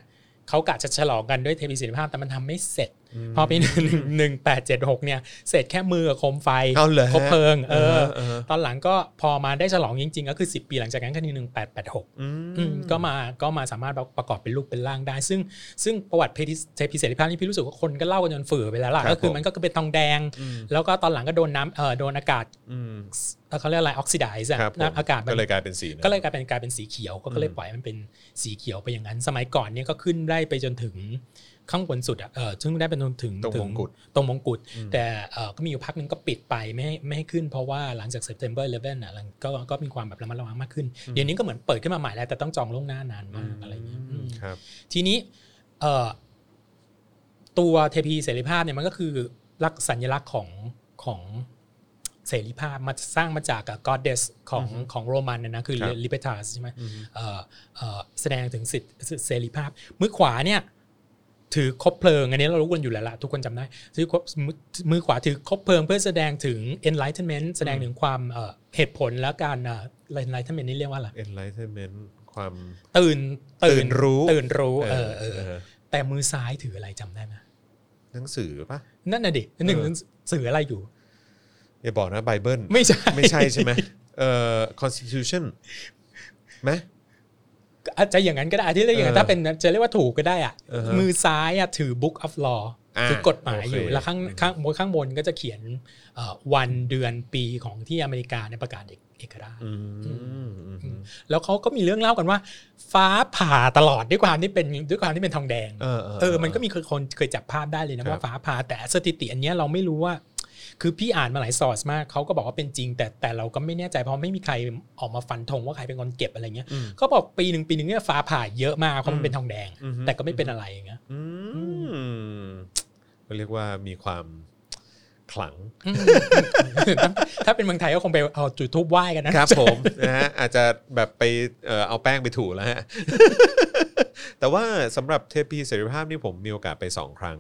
เขากะจะฉลองกันด้วยเทพีเสรภาพแต่มันทำไม่เสร็จ พอปีหนึ่งหนึ่งแปดเจ็ดหกเนี่ยเสร็จแค่มือกับโคมไฟเอาเหรอฮะคบเพลิงเออเออ ตอนหลังก็พอมาได้ฉลองจริง ๆ ก็คือ 10 ปีหลังจากนั้นคดีหนึ่งแปดแปดหกอืมอืมก็มาก็มาสามารถประกอบเป็นรูปเป็นร่างได้ ซึ่งซึ่งประวัติเพทิเทพิเสรีภาพนี่พี่รู้สึกว่าคนก็เล่ากันจนฝือไปแล้วล่ะครับก็คือผมมันก็เป็นทองแดงอืมแล้วก็ตอนหลังก็โดนน้ำเอ่อโดนอากาศอืมเอ่อเขาเรียกอะไรออกซิไดซ์อะครับผมน้ำอากาศมันก็เลยกลายเป็นสีนั้นก็เลยกลายเป็นกลายเป็นสีเขียวก็ก็เลยปล่อยให้มันเป็นสีเขียวไปอย่างนั้น สมัยก่อนเนี่ยก็ขึ้นได้ไปจนถึง ข้างบนสุดอะเออซึ่งได้เป็นจนถึงตรงถึมงกุฎตรงมงกุฎแต่เออก็มีอยู่พักหนึงก็ปิดไปไม่ให้ไม่ให้ขึ้นเพราะว่าหลังจาก September 11อะหลังก็ก็มีความแบบระมัดระวังมากขึ้น เดี๋ยวนี้ก็เหมือนเปิดขึ้นมาใหม่แล้วแต่ต้องจองล่วงหน้านานมากอะไรอย่างเงี้ยอืมครับทีนี้เอ่อตัวเทพีเสรีภาพเนี่ยมันก็คือลักษณ์สัญลักษณ์ของของเสรีภาพมาสร้างมาจากกอดเดสของของโรมันเนยนะคือครับลิเบตัสใช่ไหมเอ่อเอ่อแสดงถึงสิทธิเสรีภาพ มือขวาเนี่ย ถือคบเพลิง อันนี้เรารู้กันอยู่แล้วละทุกคนจำได้ถือคบมือมือขวาถือคบเพลิงเพื่อแสดงถึง enlightenment แสดงถึงความเอ่อเหตุผลและการเอ่อ enlightenment นี่เรียกว่าอะไร enlightenment ความตื่นตื่นรู้ตื่นรู้เออเอเอออเออแต่มือซ้ายถืออะไรจำได้ไหมหนังสือปะนั่นน่ะดิหนึ่งเออสื่ออะไรอยู่อย่าบอกนะไบเบิลไม่ใช่ไม่ใช่ใช่ไหมเอ่อ constitution ไหม อาจจะอย่างนั้นก็ได้ที่เรียกอย่างนั้นเออถ้าเป็นจะเรียกว่าถูกก็ได้อะอือฮะมือซ้ายอะถือ book of law อ่าถือกฎหมายอยู่โอเคแล้วข้างข้างบนข้างบนก็จะเขียนเอ่อวันเดือนปีของที่อเมริกาในยประกาศเอกเอกราชอืมอืมอืมแล้วเขาก็มีเรื่องเล่ากันว่า ฟ้าผ่าตลอดด้วยความที่เป็นด้วยความที่เป็นทองแดงเออเออเออมันก็มีคนเคยจับภาพได้เลยนะครับว่าฟ้าผ่าแต่สถิติอันเนี้ยเราไม่รู้ว่า คือพี่อ่านมาหลายซอร์สมากเขาก็บอกว่าเป็นจริง แต่แต่เราก็ไม่แน่ใจเพราะไม่มีใครออกมาฟันธงว่าใครเป็นคนเก็บอะไรเงี้ยอืมเขาบอกปีหนึ่งปีหนึ่งเนี่ยฟ้าผ่าเยอะมากเพราะมันเป็นทองแดงอืมแต่ก็ไม่เป็นอะไรอย่างเงี้ยอืมก็เรียกว่ามีความขลังอืมถ้าถ้าเป็นเมืองไทยก็คงไปเอาจุดทูบไหว้กันนะครับผมนะฮะอาจจะแบบไปเอ่อเอาแป้งไปถูแล้วฮะแต่ว่าสำหรับเทพีเสรีภาพนี่ผมมีโอกาสไปสองครั้ง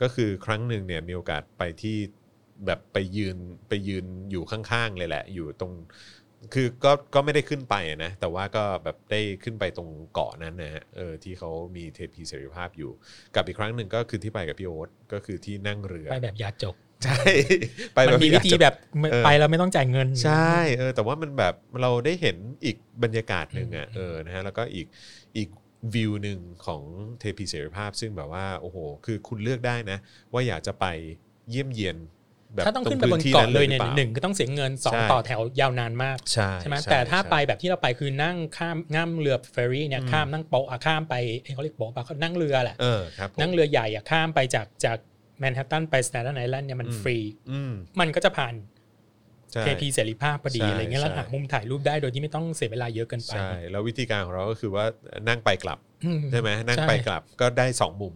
ก็คือครั้งหนึ่งเนี่ยมีโอกาสไปที่ แบบไปยืนไปยืนอยู่ข้างๆเลยแหละ อยู่ตรง คือก็ก็ไม่ได้ขึ้นไปอะนะ แต่ว่าก็แบบได้ขึ้นไปตรงเกาะนั้นนะฮะเออที่เขามีเทพีเสรีภาพอยู่ กับอีกครั้งหนึ่งก็คือที่ไปกับพี่โอ๊ตก็คือที่นั่งเรือ ไปแบบยาจกใช่ ไปมันมีอวิยากธีจะแบบเออไปแล้วไม่ต้องจ่ายเงิน ใช่เออแต่ว่ามันแบบเราได้เห็นอีกบรรยากาศหนึ่งอะอืมเออนะฮะแล้วก็อีกอีกวิวหนึ่งของเทพีเสรีภาพ ซึ่งแบบว่าโอ้โห คือคุณเลือกได้นะ ว่าอยากจะไปเยี่ยมเยียน แบบถ้าต้องขึ้นรไปบนที่เกาะเลยหเนี่ยรือปาหนึ่งก็ต้องเสียเงินสองใช่ต่อแถวยาวนานมากใช่ใช่ไหมใช่แต่ถ้าใช่ไปแบบที่เราไปคือนั่งข้ามง่ามเรือเฟอร์รี่เนี่ยข้ามนั่งโป๊ะอะข้ามไปเอ้ยเขาเรียกโป๊ะปะเขานั่งเรือแหละเออครับผมนั่งเรือใหญ่อะข้ามไปจากจากแมนฮัตตันไป Staten Island เนี่ยมันฟรีอืมมันก็จะผ่านใช่เทพีเสรีภาพพอดีใช่อะไรเงี้ยแล้วใช่หามุมถ่ายรูปได้โดยที่ไม่ต้องเสียเวลาเยอะเกินไปใช่แล้ววิธีการของเราก็คือว่านั่งไปกลับอืใช่ไหมนั่งใช่ไปกลับก็ได้สองมุม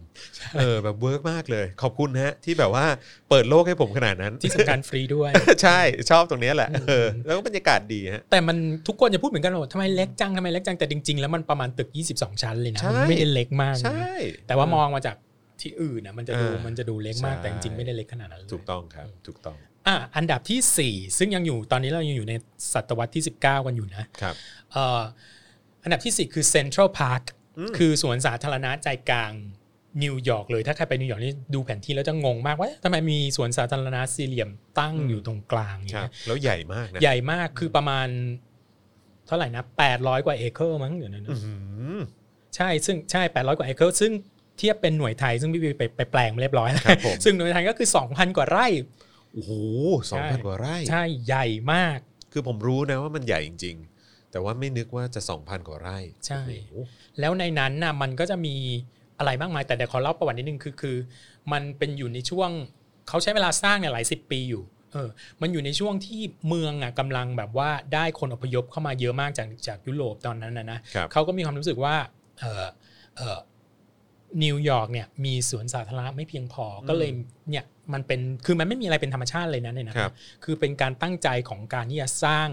เออแบบ work มากเลย ขอบคุณฮะ ที่แบบว่าเปิดโลกให้ผมขนาดนั้น ที่สำคัญฟรีด้วย ใช่ชอบตรงเนี้ยแหละเออแล้วก็บรรยากาศดีฮะแต่มันทุกคนจะพูดเหมือนกันว่าทำไมเล็กจังทำไมเล็กจังแต่จริง ๆ แล้วมันประมาณตึก 22 ชั้นเลยนะใช่มันไม่ได้เล็กมากนะใช่แต่ว่ามองมาจากที่อื่นนะมันจะดูอ่ามัมันจะดูเล็กมากใช่แต่จริงๆไม่ได้เล็กขนาดนั้นเลยถูกต้องครับถูกต้องอะอันดับที่ 4 ซึ่งยังอยู่ตอนนี้เรายังอยู่ในศตวรรษที่ 19 กันอยู่นะครับเอ่ออันดับที่ 4 คือ Central Park อืม คือสวนสาธารณะใจกลางนิวยอร์กเลยถ้าใครไปนิวยอร์กนี่ดูแผนที่แล้วจะงงมากว่าเอ๊ะทำไมมีสวนสาธารณะสี่เหลี่ยมตั้งอยู่ตรงกลางอย่างครับเงี้ยแล้วใหญ่มากนะใหญ่มากคือประมาณ เท่าไหร่นะ800กว่าเอเคอร์มั้งเดี๋ยวนะอื้อหือใช่ซึ่งใช่800กว่าเอเคอร์ซึ่งเทียบเป็นหน่วยไทยซึ่งพี่ไปไปไปแปลงมาเรียบร้อยแล้วครับผมซึ่งหน่วยไทยก็คือ2,000กว่าไร่โอ้โหสองพันกว่าไร่ ใช่ใหญ่มาก คือผมรู้นะว่ามันใหญ่จริงๆ แต่ว่าไม่นึกว่าจะ2,000กว่าไร่ใช่โอ้โหแล้วในนั้นน่ะมันก็จะมีอะไรมากมายแต่เดี๋ยวขอเล่าประวัตินิดนึงคือคือ มันเป็นอยู่ในช่วงเขาใช้เวลาสร้างเนี่ยหลายสิบปีอยู่เออมันอยู่ในช่วงที่เมืองอะกำลังแบบว่าได้คนอพยพเข้ามาเยอะมากจากจากยุโรปตอนนั้นนะนะครับเขาก็มีความรู้สึกว่าเออเออนิวยอร์กเนี่ยมีสวนสาธารณะไม่เพียงพอก็เลยเนี่ยมันเป็นคือมันไม่มีอะไรเป็นธรรมชาติเลยนะเนี่ยนะครับคือเป็นการตั้งใจของการที่จะสร้าง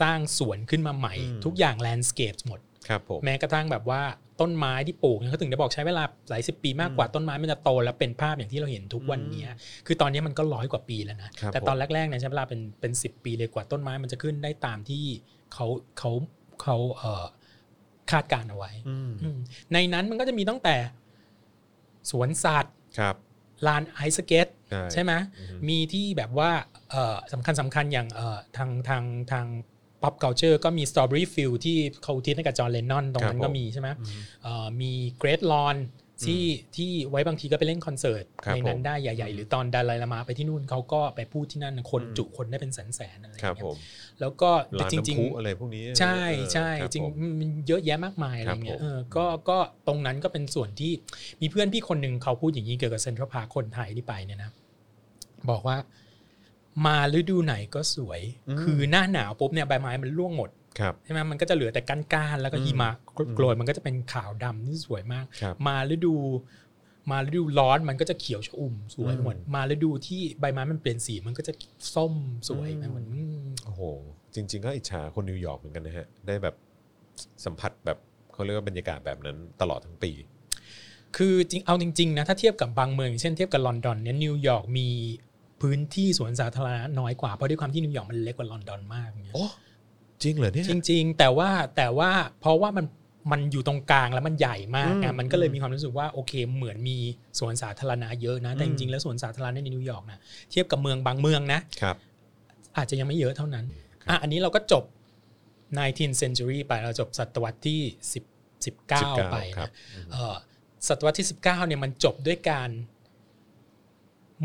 สร้างสวนขึ้นมาใหม่อืมทุกอย่าง landscape หมดครับผมแม้กระทั่งแบบว่าต้นไม้ที่ปลูกเนี่ยเขาถึงได้บอกใช้เวลาหลายสิบปีมากกว่าต้นไม้มันจะโตแล้วเป็นภาพอย่างที่เราเห็นทุกวันเนี้ยคือตอนนี้มันก็ร้อยกว่าปีแล้วนะครับแต่ตอนผมแรกๆเนี่ยใช้เวลาเป็นเป็นสิปีเลยกว่าต้นไม้มันจะขึ้นได้ตามที่เขาเขาเขาเอ่อคาดการณ์เอาไว้อืมอืมในนั้นมันก็จะมีตั้งแต่สวนสัตว์ครับลานไอสเก็ตใช่ใช่ไหมอือฮึมีที่แบบว่าเอ่อสำคัญสำคัญอย่างเอ่อทางทางทาง pop culture ก็มี strawberry field ที่เขาอุทิศให้กับจอห์นเลนนอนตรงนั้นก็มีใช่ไหมอืมเอ่อมี great lawn ที่ที่ไว้บางทีก็ไปเล่นคอนเสิร์ตครับในนั้นผมได้ใหญ่ ๆ หรือตอนดาไลลามะไปที่นู่นเขาก็ไปพูดที่นั่นคนอืมจุคนได้เป็นแสนๆอะไรอครัย่าบงเงี้ยครับผมแล้วก็ลานจริงน้ำพุอะไรพวกนี้ใช่เออใช่ครับจริงผมมันเยอะแยะมากมายอะไรเงี้ยครับผมเออก็ก็ตรงนั้นก็เป็นส่วนที่มีเพื่อนพี่คนหนึ่งเขาพูดอย่างนี้เกี่ยวกับเซ็นทรัลพาร์คคนไทยที่ไปเนี่ยนะบอกว่า มาฤดูไหนก็สวย คือหน้าหนาวปุ๊บเนี่ยใบไม้มันร่วงหมดครับใช่ไหมมันก็จะเหลือแต่ก้านๆแล้วก็อืมหิมะโกรยมันก็จะเป็นขาวดำที่สวยมากครับมาฤดู มาฤดูร้อนมันก็จะเขียวชอุ่มสวยอืมหมด มาฤดูที่ใบไม้มันเปลี่ยนสีมันก็จะส้มสวยอืมมันอืมโอ้โห จริง ๆ ก็อิจฉาคนนิวยอร์กเหมือนกันนะฮะ ได้แบบสัมผัสแบบเขาเรียกว่าบรรยากาศแบบนั้นตลอดทั้งปี คือจริงเอาจริง ๆ นะ ถ้าเทียบกับบางเมืองอย่างเช่นเทียบกับลอนดอนเนี่ยนิวยอร์กมี พื้นที่สวนสาธารณะน้อยกว่า เพราะด้วยความที่นิวยอร์กมันเล็กกว่าลอนดอนมากเนี่ยโอ้จริงเหรอเนี่ยจริง ๆ แต่ว่าแต่ว่าเพราะว่ามันมันอยู่ตรงกลางแล้วมันใหญ่มากไงอืมมันก็เลยมีความรู้สึกว่าโอเคเหมือนมีสวนสาธารณะเยอะนะ แต่อืจริงๆ แล้วสวนสาธารณะในนิวยอร์กนะเทียบกับเมืองบางเมืองนะครับ อาจจะยังไม่เยอะเท่านั้นอะอันนี้เราก็จบ 19th century ไปเราจบศตวรรษที่10 19 ไปครันะบเอ่อศตวรรษที่ 19เนี่ยมันจบด้วยการ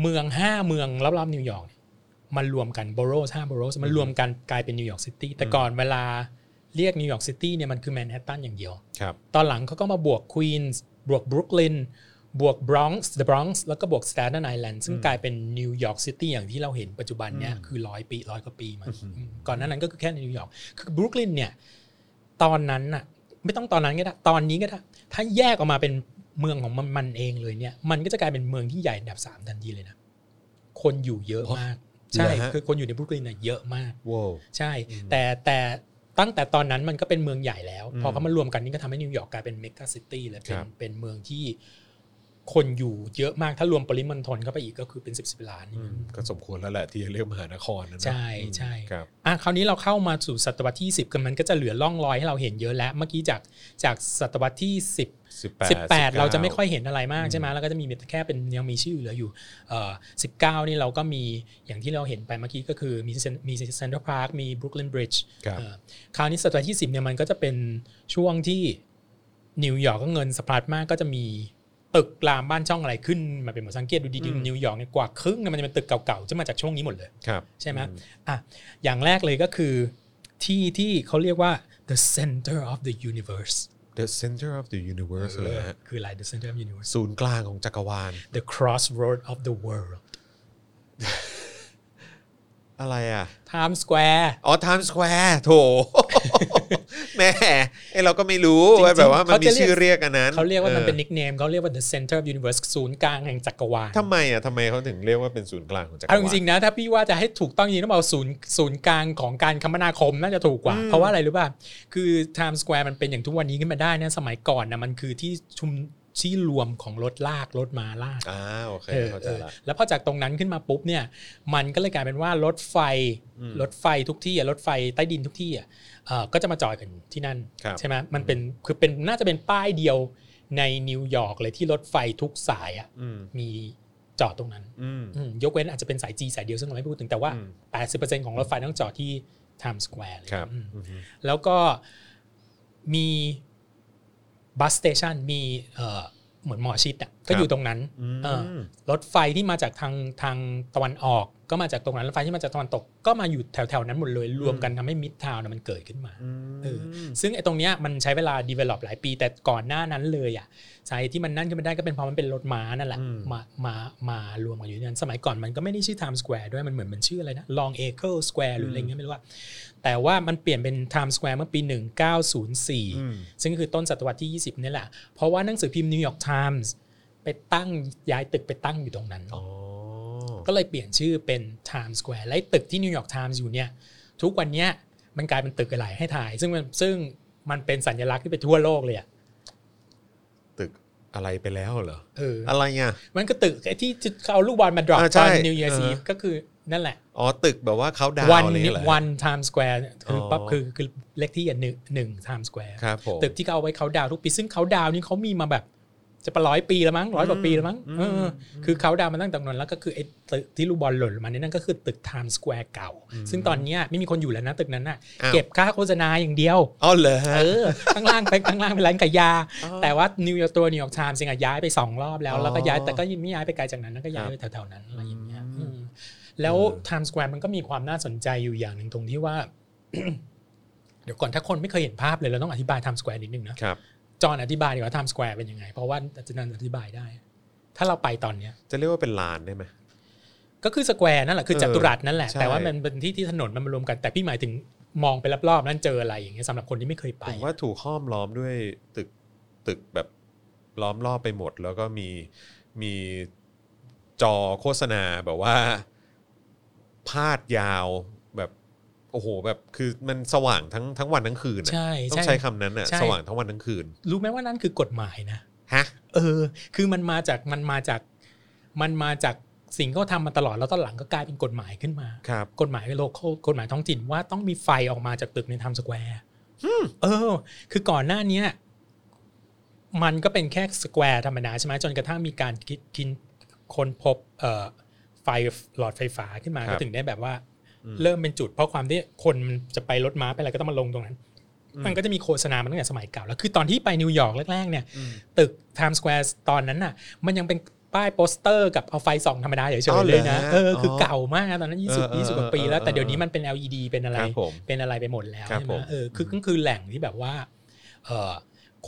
เมืองห้าเมืองรอบๆนิวยอร์กเนี่ยมันรวมกัน boroughs ห้า boroughs มันรวมกันกลายเป็นนิวยอร์กซิตี้แต่ก่อนเวลาเรียกนิวยอร์กซิตี้เนี่ยมันคือแมนฮัตตันอย่างเดียวครับตอนหลังเขาก็มาบวกควีนส์บวกบรุกลินบวกบรอนซ์เดอะบรอนซ์แล้วก็บวกสแตน n ์ไอแลนด์ซึ่งกลายเป็นนิวยอร์กซิตี้อย่างที่เราเห็นปัจจุบันเนี่ยคือร้อยปีร้อยกว่าปีมาอืมก่อนหน้านั้นก็คือแค่ในนิวยอร์กคือบรุกลินเนี่ยตอนนั้นน่ะไม่ต้องตอนนั้นก็ได้ ตอนนี้ก็ได้ ถ้าแยกออกมาเป็น เมืองของมันมันเองเลยเนี่ย มันก็จะกลายเป็นเมืองที่ใหญ่อันดับสามทันทีเลยนะ คนอยู่เยอะมาก ใช่เหรอฮะคือคนอยู่ในบรุกลินน่ะเยอะมากว้าวใช่ แต่แต่ตั้งแต่ตอนนั้นมันก็เป็นเมืองใหญ่แล้วอืมพอเขามารวมกันนี่ก็ทำให้นิวยอร์กกลายเป็น mega city เลยเป็คนรับเป็นเมืองที่ คนอยู่เยอะมากถ้ารวมปริมณฑลเข้าไปอีกก็คือเป็นสิบสิบล้านอืมก็สมควรแล้วแหละที่จะเรียกมหานครนะเนอะใช่อืมใช่ครับอะคราวนี้เราเข้ามาสู่ศตวรรษที่ 20กันมันก็จะเหลือร่องรอยให้เราเห็นเยอะแล้ว เมื่อกี้จากจากศตวรรษที่ 10สิบแปด18 เราจะไม่ค่อยเห็นอะไรมากใช่ไหมแล้วก็จะมีแค่เป็นยังมีชื่อเหลืออยู่เอ่อ19 นี่เราก็มีอย่างที่เราเห็นไปเมื่อกี้ก็คือมี Cen- มีเซ็นทรัลพาร์คมีบรุกลินบริดจ์ครับคราวนี้ศตวรรษที่ 20เนี่ยมันก็จะเป็นช่วงที่นิวยอร์กก็เงินสะพัดมากก็จะมี ตึกรามบ้านช่องอะไรขึ้นมาเป็นหมดสังเกตดูดีๆนิวยอร์กเนี่ยกว่าครึ่งเนี่ยมันจะเป็นตึกเก่าๆจะมาจากช่วงนี้หมดเลยครับใช่ไหมอะอย่างแรกเลยก็คือที่ที่เขาเรียกว่า the center of the universe The center of the universe เลยฮะคืออะไร the center of the universe ศูนย์กลางของจักรวาล the crossroad of the world อะไรอะ Times Square อ๋อ Times Square โถแหม่ไอเราก็ไม่รู้จริงๆว่าแบบว่ามันเขามีจะเรียกชื่อเรียกอันนั้น เขาเรียกว่ามันเป็นออนิกเนมเขาเรียกว่า the center of the universe ศูนย์กลางแห่งจักรวาลทำไมอะทำไมเขาถึงเรียกว่าเป็นศูนย์กลางของจักรเอาวาจลริงๆนะ ถ้าพี่ว่าจะให้ถูกต้องจริงๆต้องเอาศูนย์ศูนย์กลางของการคมนาคมน่าจะถูกกว่า เพราะว่าอะไรรู้ป่ะคือ Times Square มันเป็นอย่างทุกวันนี้ขึ้นมาได้นะสมัยก่อนนะมันคือที่ชุม ที่รวมของรถลากรถมาลากอ่าโอเคเออเข้าใจเออละแล้วพอจากตรงนั้นขึ้นมาปุ๊บเนี่ย มันก็เลยกลายเป็นว่ารถไฟอืมรถไฟทุกที่อะรถไฟใต้ดินทุกที่อะเอ่อก็จะมาจอดกันที่นั่นครับใช่ไหมมันเป็นคือเป็นน่าจะเป็นป้ายเดียวในนิวยอร์กเลยที่รถไฟทุกสายอะอืมมีจอดตรงนั้นอืมอืมยกเว้นอาจจะเป็นสาย G สายเดียวซึ่งเราไม่พูดถึงแต่ว่าอืม80%ของรถไฟต้องจอดที่ Times Square เลยครับอืมอืมแล้วก็มี bus station มีเอ่อเหมือนหมอชิดอะก็อยู่ตรงนั้นอืมเออรถไฟที่มาจากทางทางตะวันออก ก็มาจากตรงนั้นรถไฟที่มาจากตะวันตก ก็มาอยู่แถวๆนั้นหมดเลยรวมกันทำให้มิดทาวน์มันเกิดขึ้นมาอืมเออซึ่งไอ้ตรงเนี้ยมันใช้เวลา develop หลายปี แต่ก่อนหน้านั้นเลยอะสาเหตุที่มันนั่นขึ้นมาได้ก็เป็นเพราะมันเป็นรถม้านั่นแหละอืมมามามารวมกันอยู่ที่นั่นสมัยก่อนมันก็ไม่ได้ชื่อ Times Square ด้วยมันเหมือนมันชื่ออะไรนะ Long Acre Square หรืออะไรเงี้ยไม่รู้ว่า แต่ว่ามันเปลี่ยนเป็น Times Square เมื่อปี 1904อืมซึ่งก็คือต้นศตวรรษที่ 20นี่แหละ เพราะว่าหนังสือพิมพ์ New York Times ไปตั้งย้ายตึกไปตั้งอยู่ตรงนั้นอ๋อก็เลยเปลี่ยนชื่อเป็น Times Square และไอ้ตึกที่ New York Times อยู่เนี่ยทุกวันเนี้ยมันกลายเป็นตึกอะไรให้ถ่าย ซึ่งมันซึ่งมันเป็นสัญลักษณ์ที่ไปทั่วโลกเลยอะตึกอะไรไปแล้วเหรอเอออะไรอะมันก็ตึกไอ้ที่ที่เขาเอาลูกบอลมาดรอปอ่าตใช่อนนิว e ย r ร์เอซีอก็คือ นั่นแหละ อ๋อ ตึกแบบว่าเขาดาววันอะไรอย่างเงี้ยเหรอ One Times Square คือออปั๊บคือคือเลขที่อะหนึ่งหนึ่งไทม์สแควร์ครับผมตึกที่เขาเอาไว้เขาดาวน์ทุกปี ซึ่งเขาดาวน์นี่เขามีมาแบบจะประร้อยปีแล้วมั้งร้อยกว่าปีแล้วมั้งอืมเอออคือเขาดาวน์มาตั้งแต่นั้นแล้วก็คือไอ้ตึกที่ลูกบอลหล่นลงมานี่นั่นก็คือตึกไทม์สแควร์เก่า ซึ่งตอนเนี้ยไม่มีคนอยู่แล้วนะตึกนั้นน่ะอ้าวเก็บค่าโฆษณาอย่างเดียวอ๋อเหรอฮะเออข้างล่างไปข้างล่างเป็นร้านขายยาอ๋อแต่ว่านิวยอร์กตัวนิวยอร์กไทม์ส์เองอะย้ายไปสองรอบแล้วอ๋อแล้วก็ย้ายแต่ก็ยังไม่ย้ายไปไกลจากนั้นนะก็ย้ายครับไปแถวๆนั้นอะไรอย่างเงี้ยอืมอืม แล้วเออไทม์สแควร์มันก็มีความน่าสนใจอยู่อย่างหนึ่งตรงที่ว่า เดี๋ยวก่อนถ้าคนไม่เคยเห็นภาพเลยเราต้องอธิบายไทม์สแควร์นิดนึงนะครับจอห์นอธิบายดีกว่าไทม์สแควร์เป็นยังไง เพราะว่าอาจารย์อธิบายได้ ถ้าเราไปตอนเนี้ย จะเรียกว่าเป็นลานได้ไหมก็คือ square นั่นแหละคือเออจัตุรัสนั่นแหละใช่แต่ว่ามันเป็นที่ที่ถนนมันมารวมกันแต่พี่หมายถึงมองไปรอบๆนั่นเจออะไรอย่างเงี้ยสำหรับคนที่ไม่เคยไปผมว่าถูกห้อมล้อมด้วยตึกตึกแบบล้อมรอบไปหมด แล้วก็มีมีจอโฆษณาแบบว่า พาดยาวแบบโอ้โหแบบคือมันสว่างทั้งทั้งวันทั้งคืนอะใช่ต้องใช่ใช้คำนั้นอะใช่ สว่างทั้งวันทั้งคืนรู้ไหมว่านั่นคือกฎหมายนะ ฮะ เออ คือมันมาจากมันมาจากมันมาจากสิ่งที่เขาทำมาตลอดแล้วตอนหลังก็กลายเป็นกฎหมายขึ้นมา ครับ กฎหมายโลคอลกฎหมายท้องถิ่นว่าต้องมีไฟออกมาจากตึกในไทม์สแควร์เออ คือก่อนหน้าเนี้ยมันก็เป็นแค่ square ธรรมดาใช่ไหมจนกระทั่งมีการคิดคิดค้นพบเอ่อไฟหลอดไฟฟ้าขึ้นมาครับก็ถึงได้แบบว่าอืมเริ่มเป็นจุดเพราะความที่คนมันจะไปรถม้าไปอะไรก็ต้องมาลงตรงนั้น มันก็จะมีโฆษณามาตั้งแต่สมัยเก่า แล้วคือตอนที่ไปนิวยอร์กแรกๆเนี่ยอืมตึกไทม์สแควร์ตอนนั้นน่ะ มันยังเป็นป้ายโปสเตอร์กับเอาไฟส่องธรรมดาเฉยๆเลยนะอ๋อเหรอฮะเออคือออเก่ามากนะตอนนั้นเออเออ20 20กว่าปีแล้วเออแต่เดี๋ยวนี้มันเป็น LED เป็นอะไรครับผมเป็นอะไรไปหมดแล้วครับใช่ไหมผมเออคือก็คือแหล่งที่แบบว่า เออ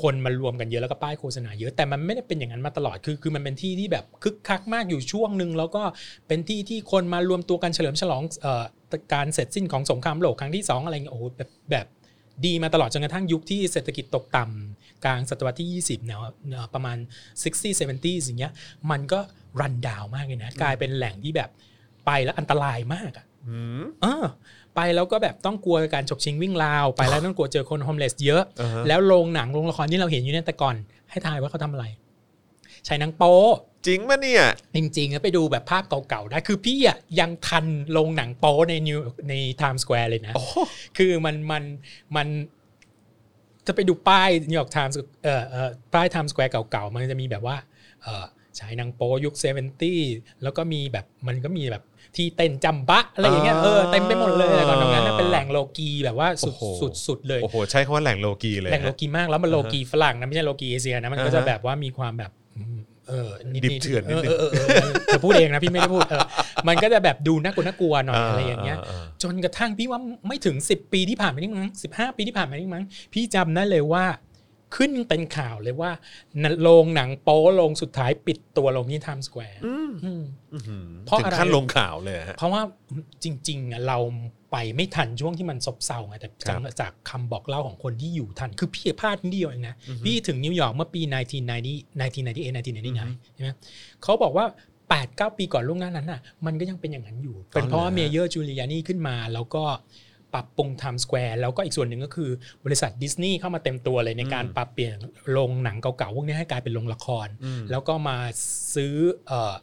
คนมารวมกันเยอะแล้วก็ป้ายโฆษณาเยอะแต่มันไม่ได้เป็นอย่างนั้นมาตลอดคือคือมันเป็นที่ที่แบบคึกคักมากอยู่ช่วงหนึ่งแล้วก็เป็นที่ที่คนมารวมตัวกันเฉลิมฉลองเอ่อการเสร็จสิ้นของสงครามโลกครั้งที่สองอะไรเงี้ยโอ้โหแบบแบบดีมาตลอดจนกระทั่งยุคที่เศรษฐกิจตกต่ำกลางศตวรรษที่ 20เนี่ยเอ่อประมาณ 60 70อย่างเงี้ยมันก็รันดาวมากเลยนะ กลายเป็นแหล่งที่แบบไปแล้วอันตรายมากอะอืมเออไปแล้วก็แบบต้องกลัวการฉกชิงวิ่งราว ไปแล้วต้องกลัวเจอคน homeless เยอะอ่าฮะแล้วโรงหนังโรงละครที่เราเห็นอยู่เนี่ยแต่ก่อนให้ทายว่าเขาทำอะไรใช้หนังโป๊จริงปะเนี่ย จริงๆแล้วไปดูแบบภาพเก่าๆได้คือพี่อะยังทันโรงหนังโป๊ในนิวในไทม์สแควร์เลยนะโอ้คือมันมันมันจะไปดูป้ายนิวยอร์กไทม์เอ่อเอ่อป้ายไทม์สแควร์เก่าๆ มันจะมีแบบว่าเอ่อฉายหนังโป๊ยุค seventyแล้วก็มีแบบมันก็มีแบบ ที่เต้นจำบะอะไรอย่างเงี้ยเออเต็มไปหมดเลยแต่ก่อนตรงนั้นนะเป็นแหล่งโลกีแบบว่าสุดสุดสุดเลยโอ้โหใช้คำว่าแหล่งโลกีเลยแหล่งโลฮะกีมากแล้วมันโลกีฝรั่งนะไม่ใช่โลกีเอเชียนะมันก็จะอ่าฮะแบบว่ามีความแบบอืมเออนิดดิบเถื่อนนิดนึงเออเออเออเออเธอพูดเองนะพี่ไม่ได้พูดเออมันก็จะแบบดูน่ากลัวน่ากลัวหน่อยอะไรอย่างเงี้ยาจนกระทั่งพี่ว่าไม่ถึง 10 ปีที่ผ่านมานี่มั้งสิปีที่ผ่านมานี่มั้งพี่จำได้เลยว่า ขึ้นเป็นข่าวเลยว่าโรงหนังโป๊โรงสุดท้ายปิดตัวลงที่ไทม์สแควร์อืมอืมอื้อหือเพราะถึงอะไรขั้นลงข่าวเลยฮะเพราะว่าจริงๆอะเราไปไม่ทันช่วงที่มันซบเซาไงแต่ครับจากจากคำบอกเล่าของคนที่อยู่ทัน คือพี่พลาดนิดเดียวเองนะ พี่ถึงนิวยอร์กเมื่อปี 1990 1998 1999ใช่ไหมเขาบอกว่า8 9ปีก่อนล่วงหน้านั้นน่ะมันก็ยังเป็นอย่างนั้นอยู่ เป็นเพราะว่า Mayor Giuliani ขึ้นมาแล้วก็ ปรับปรุงไทม์สแควร์แล้วก็อีกส่วนหนึ่งก็คือบริษัทดิสนีย์เข้ามาเต็มตัวเลยในการปรับเปลี่ยนโรงหนังเก่าๆพวกนี้ให้กลายเป็นโรงละครอืมแล้วก็มาซื้อเอ่อ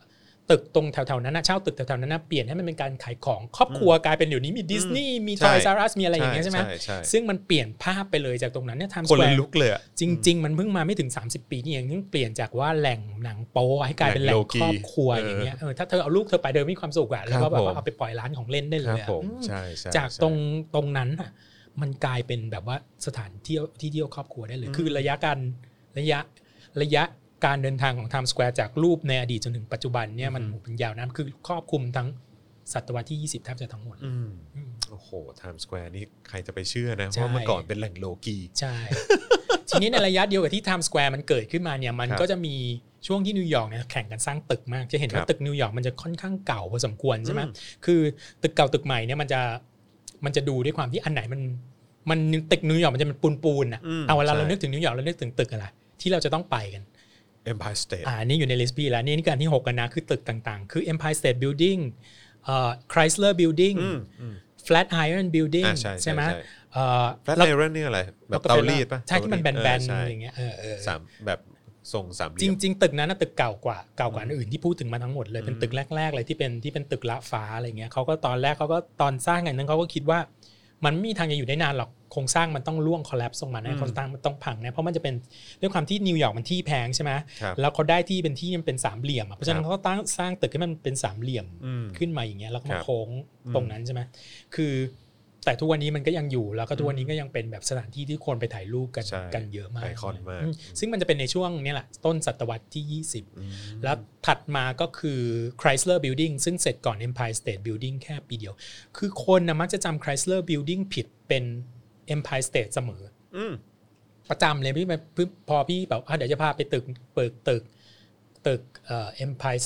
ตึกตรงแถวๆนั้นนะเช่าตึกแถวๆนั้นนะเปลี่ยนให้มันเป็นการขายของครอบครัวกลายเป็นเดี๋ยวนี้มีดิสนีย์มีใช่ Toys "R" Us มีอะไรอย่างเงี้ยใช่ไหมใช่ใช่ซึ่งมันเปลี่ยนภาพไปเลยจากตรงนั้นเนี่ยไทม์สแควละลุคเลยอะจริง ๆ มันเพิ่งมาไม่ถึง 30 ปีนี่เองซึ่งเปลี่ยนจากว่าแหล่งหนังโป๊ให้กลายเป็นแหล่งแหล่งโลกีครอบครัวเออออย่างเงี้ยเออถ้าเธอเอาลูกเธอไปเดินมีความสุขอะแล้วก็แบบว่าผมเอาไปปล่อยร้านของเล่นได้เลยอะครับผมอืมใช่ใช่จากใช่ตรงตรงนั้นอะมันกลายเป็นแบบว่าสถานเที่ยวที่เที่ยวครอบครัวได้เลยคือระยะการระยะระยะ การเดินทางของไทม์สแควร์จากรูปในอดีตจนถึงปัจจุบันเนี่ยมันอืมโหเป็นยาวนานคือครอบคลุมทั้งศตวรรษที่ 20แทบจะทั้งหมดอืมอืมโอ้โหไทม์สแควร์นี่ใครจะไปเชื่อนะใช่ว่าเมื่อก่อนเป็นแหล่งโลกีใช่ทีนี้ในระยะเดียวกับที่ไทม์สแควร์มันเกิดขึ้นมาเนี่ยมันครับก็จะมีช่วงที่นิวยอร์กเนี่ยแข่งกันสร้างตึกมาก จะเห็นว่าครับตึกนิวยอร์กมันจะค่อนข้างเก่าพอสมควรใช่ไหมอืมคือตึกเก่าตึกใหม่เนี่ยมันจะมันจะดูด้วยความที่อันไหนมันมันตึกนิวยอร์กมันจะเป็นปูนปูนๆอะอืมเอาเวลาใช่เรานึกถึงนิวยอร์กเรานึกถึงตึกอะไรที่เราจะต้องไปกัน Empire State อ่านี่อยู่ในลิสต์พี่แล้วนี่นี่การที่หกกันนะคือตึกต่างๆ คือ Empire State Building เอ่อ Chrysler Building อืมอืม Flatiron Building อ่าใช่ใช่ไหมใช่เอ่อแฟลตแล้ว iron นี่อะไรแบบเตารีดปะใช่ที่มันแบนเตารีดนเออๆใช่อะไรเงี้ยเออเออสามแบบทรงสามเหลี่ยมจริง ๆ ตึกนั้นนะตึกเก่ากว่าเก่ากว่าอันอื่นที่พูดถึงมาทั้งหมดเลยเป็นตึกแรกๆเลยที่เป็นที่เป็นตึกละฟ้าอะไรเงี้ยเขาก็ตอนแรกเขาก็ตอนสร้างกันนั้นเขาก็คิดว่า มันไม่มีทางจะอยู่ได้นานหรอกโครงสร้างมันต้องร่วงคอล l ป s ลงมาอืแน่มโครงสร้างมันต้องพังแน่เพราะมันจะเป็นด้วยความที่นิวยอร์กมันที่แพงใช่ไหมครับแล้วเขาได้ที่เป็นที่มันเป็นสามเหลี่ยมอะเพราะฉะนั้ครันบเขาก็ตั้งสร้างตึกให้มันเป็นสามเหลี่ยมอืมขึ้นมาอย่างเงี้ยแล้วก็ครัมาบโค้งตรงนั้นใช่ไหมคือ แต่ทุกวันนี้มันก็ยังอยู่แล้วก็ทุกวันนี้ก็ยังเป็นแบบสถานที่ที่คนไปถ่ายรูปกันใช่กันเยอะมากไอคอนมากอืมซึ่งมันจะเป็นในช่วงเนี้แหละต้นศตวรรษที่ 20อืมแล้วถัดมาก็คือ Chrysler Building ซึ่งเสร็จก่อน Empire State Building แค่ปีเดียว คือคนนะมักจะจำ Chrysler Building ผิดเป็น Empire State เสมออืมประจำเลยพี่มาพี่พอพี่แบบอะเดี๋ยวจะพาไปตึกเปิดตึกตึกเอ่อ Empire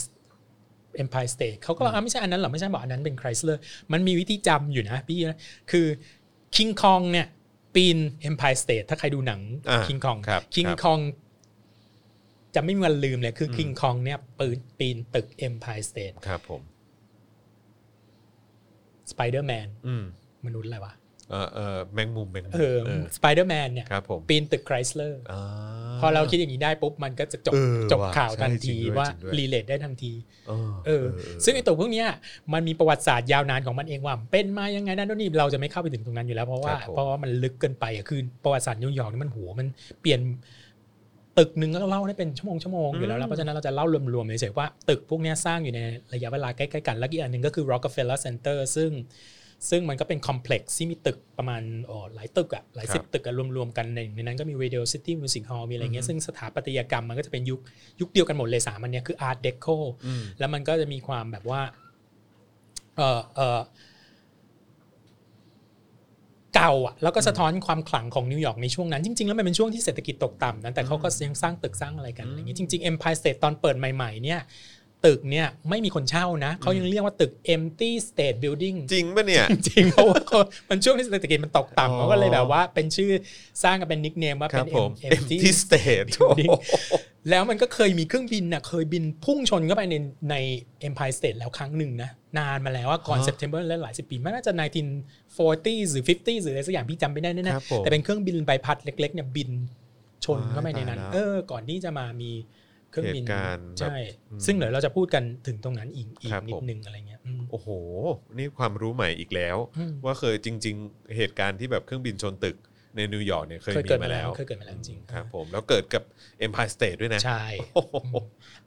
Empire State เขาก็บอกอะไม่ใช่อันนั้นหรอ ไม่ใช่บอกอันนั้นเป็น Chrysler มันมีวิธีจำอยู่นะพี่นะคือ King Kong เนี่ยปีน Empire State ถ้าใครดูหนังอ่า King Kong ครับ King ครับ Kong จะไม่มีวันลืมเลยคือ King Kong เนี่ยปืนปีนตึก Empire State ครับผม Spider-Man อืมมนุษย์อะไรวะ เออเออแมงมุมแมงมุมเออ Spider-Man เนี่ยครับผมปีนตึก Chrysler อ่าพอเราคิดอย่างนี้ได้ปุ๊บ มันก็จะจบเออจบว่ะเข้าใจทันจริทีจริงด้วยว่ะจริงด้วย relate ได้ทันทีเออเออ ซึ่งไอ้ตัวพวกเนี้ยมันมีประวัติศาสตร์ยาวนานของมันเองว่า เป็นมายังไงนั่นนู่นนี่เราจะไม่เข้าไปถึงตรงนั้นอยู่แล้ว เพราะว่าครับผมเพราะว่ามันลึกเกินไปอะคือประวัติศาสตร์นิวยอร์กนี่มันหัวมันเปลี่ยนตึกหนึ่งก็เล่าได้เป็นชั่วโมงชั่วโมงอยู่แล้วแล้วเพราะฉะนั้นเราจะเล่ารวมๆเฉยๆว่าตึกพวกเนี้ยสร้างอยู่ในระยะเวลาใกล้ๆกัน แล้วอีกอันหนึ่งก็คือ Rockefeller Center ซึ่ง ซึ่งมันก็เป็น complex ที่มีตึกประมาณอ๋อหลายตึกอะหลายสิบครับตึกอะรวมๆกันในในนั้นก็มี Radio City Music Hall มีอะไรเงี้ยซึ่งสถาปัตยกรรมมันก็จะเป็นยุคยุคเดียวกันหมดเลยสามอันเนี้ยคือ Art Deco อืมแล้วมันก็จะมีความแบบว่าเออเออเก่าอะแล้วก็สะท้อนความขลังของนิวยอร์กในช่วงนั้นจริง ๆ แล้วมันเป็นช่วงที่เศรษฐกิจตกต่ำนะแต่เขาก็ยังสร้างตึกสร้างอะไรกันอะไรอย่างเงี้ยจริงๆ Empire State ตอนเปิดใหม่ๆเนี่ย ตึกเนี่ยไม่มีคนเช่านะ เขายังเรียกว่าตึก empty state building จริงปะเนี่ย จริงๆเพราะว่าเขามันช่วงที่เศรษฐกิจมันตกอ๋อต่ำเขาก็เลยแบบว่าเป็นชื่อสร้างกันเป็นนิกเนมว่าครัเป็บนผม empty empty state building แล้วมันก็เคยมีเครื่องบินน่ะเคยบินพุ่งชนเข้าไปในใน Empire State แล้วครั้งหนึ่งนะ นานมาแล้วว่าก่อนฮะ September และหลายสิบปีมันน่าจะ 1940 หรือ 50 หรืออะไรสักอย่างพี่จำไม่ได้แน่ครับผมๆแต่เป็นเครื่องบินใบพัดเล็กๆเนี่ยบินชนเข้าไปในนั้นตายแล้วเออ ก่อนที่จะมามี เครื่องบินเหตุการณ์แบบใช่อืมซึ่งเดี๋ยวเราจะพูดกันถึงตรงนั้นอีกอีกครับผมนิดนึงอะไรเงี้ยอืมโอ้โห นี่ความรู้ใหม่อีกแล้วอืมว่าเคยจริง ๆ เหตุการณ์ที่แบบเครื่องบินชนตึกในนิวยอร์กเนี่ยเคยเคยมีเกิดมามาแล้แล้ววเคยเกิดมาแล้วจริงๆครับผมแล้วเกิดกับ Empire State ด้วยนะ ใช่โอ้โห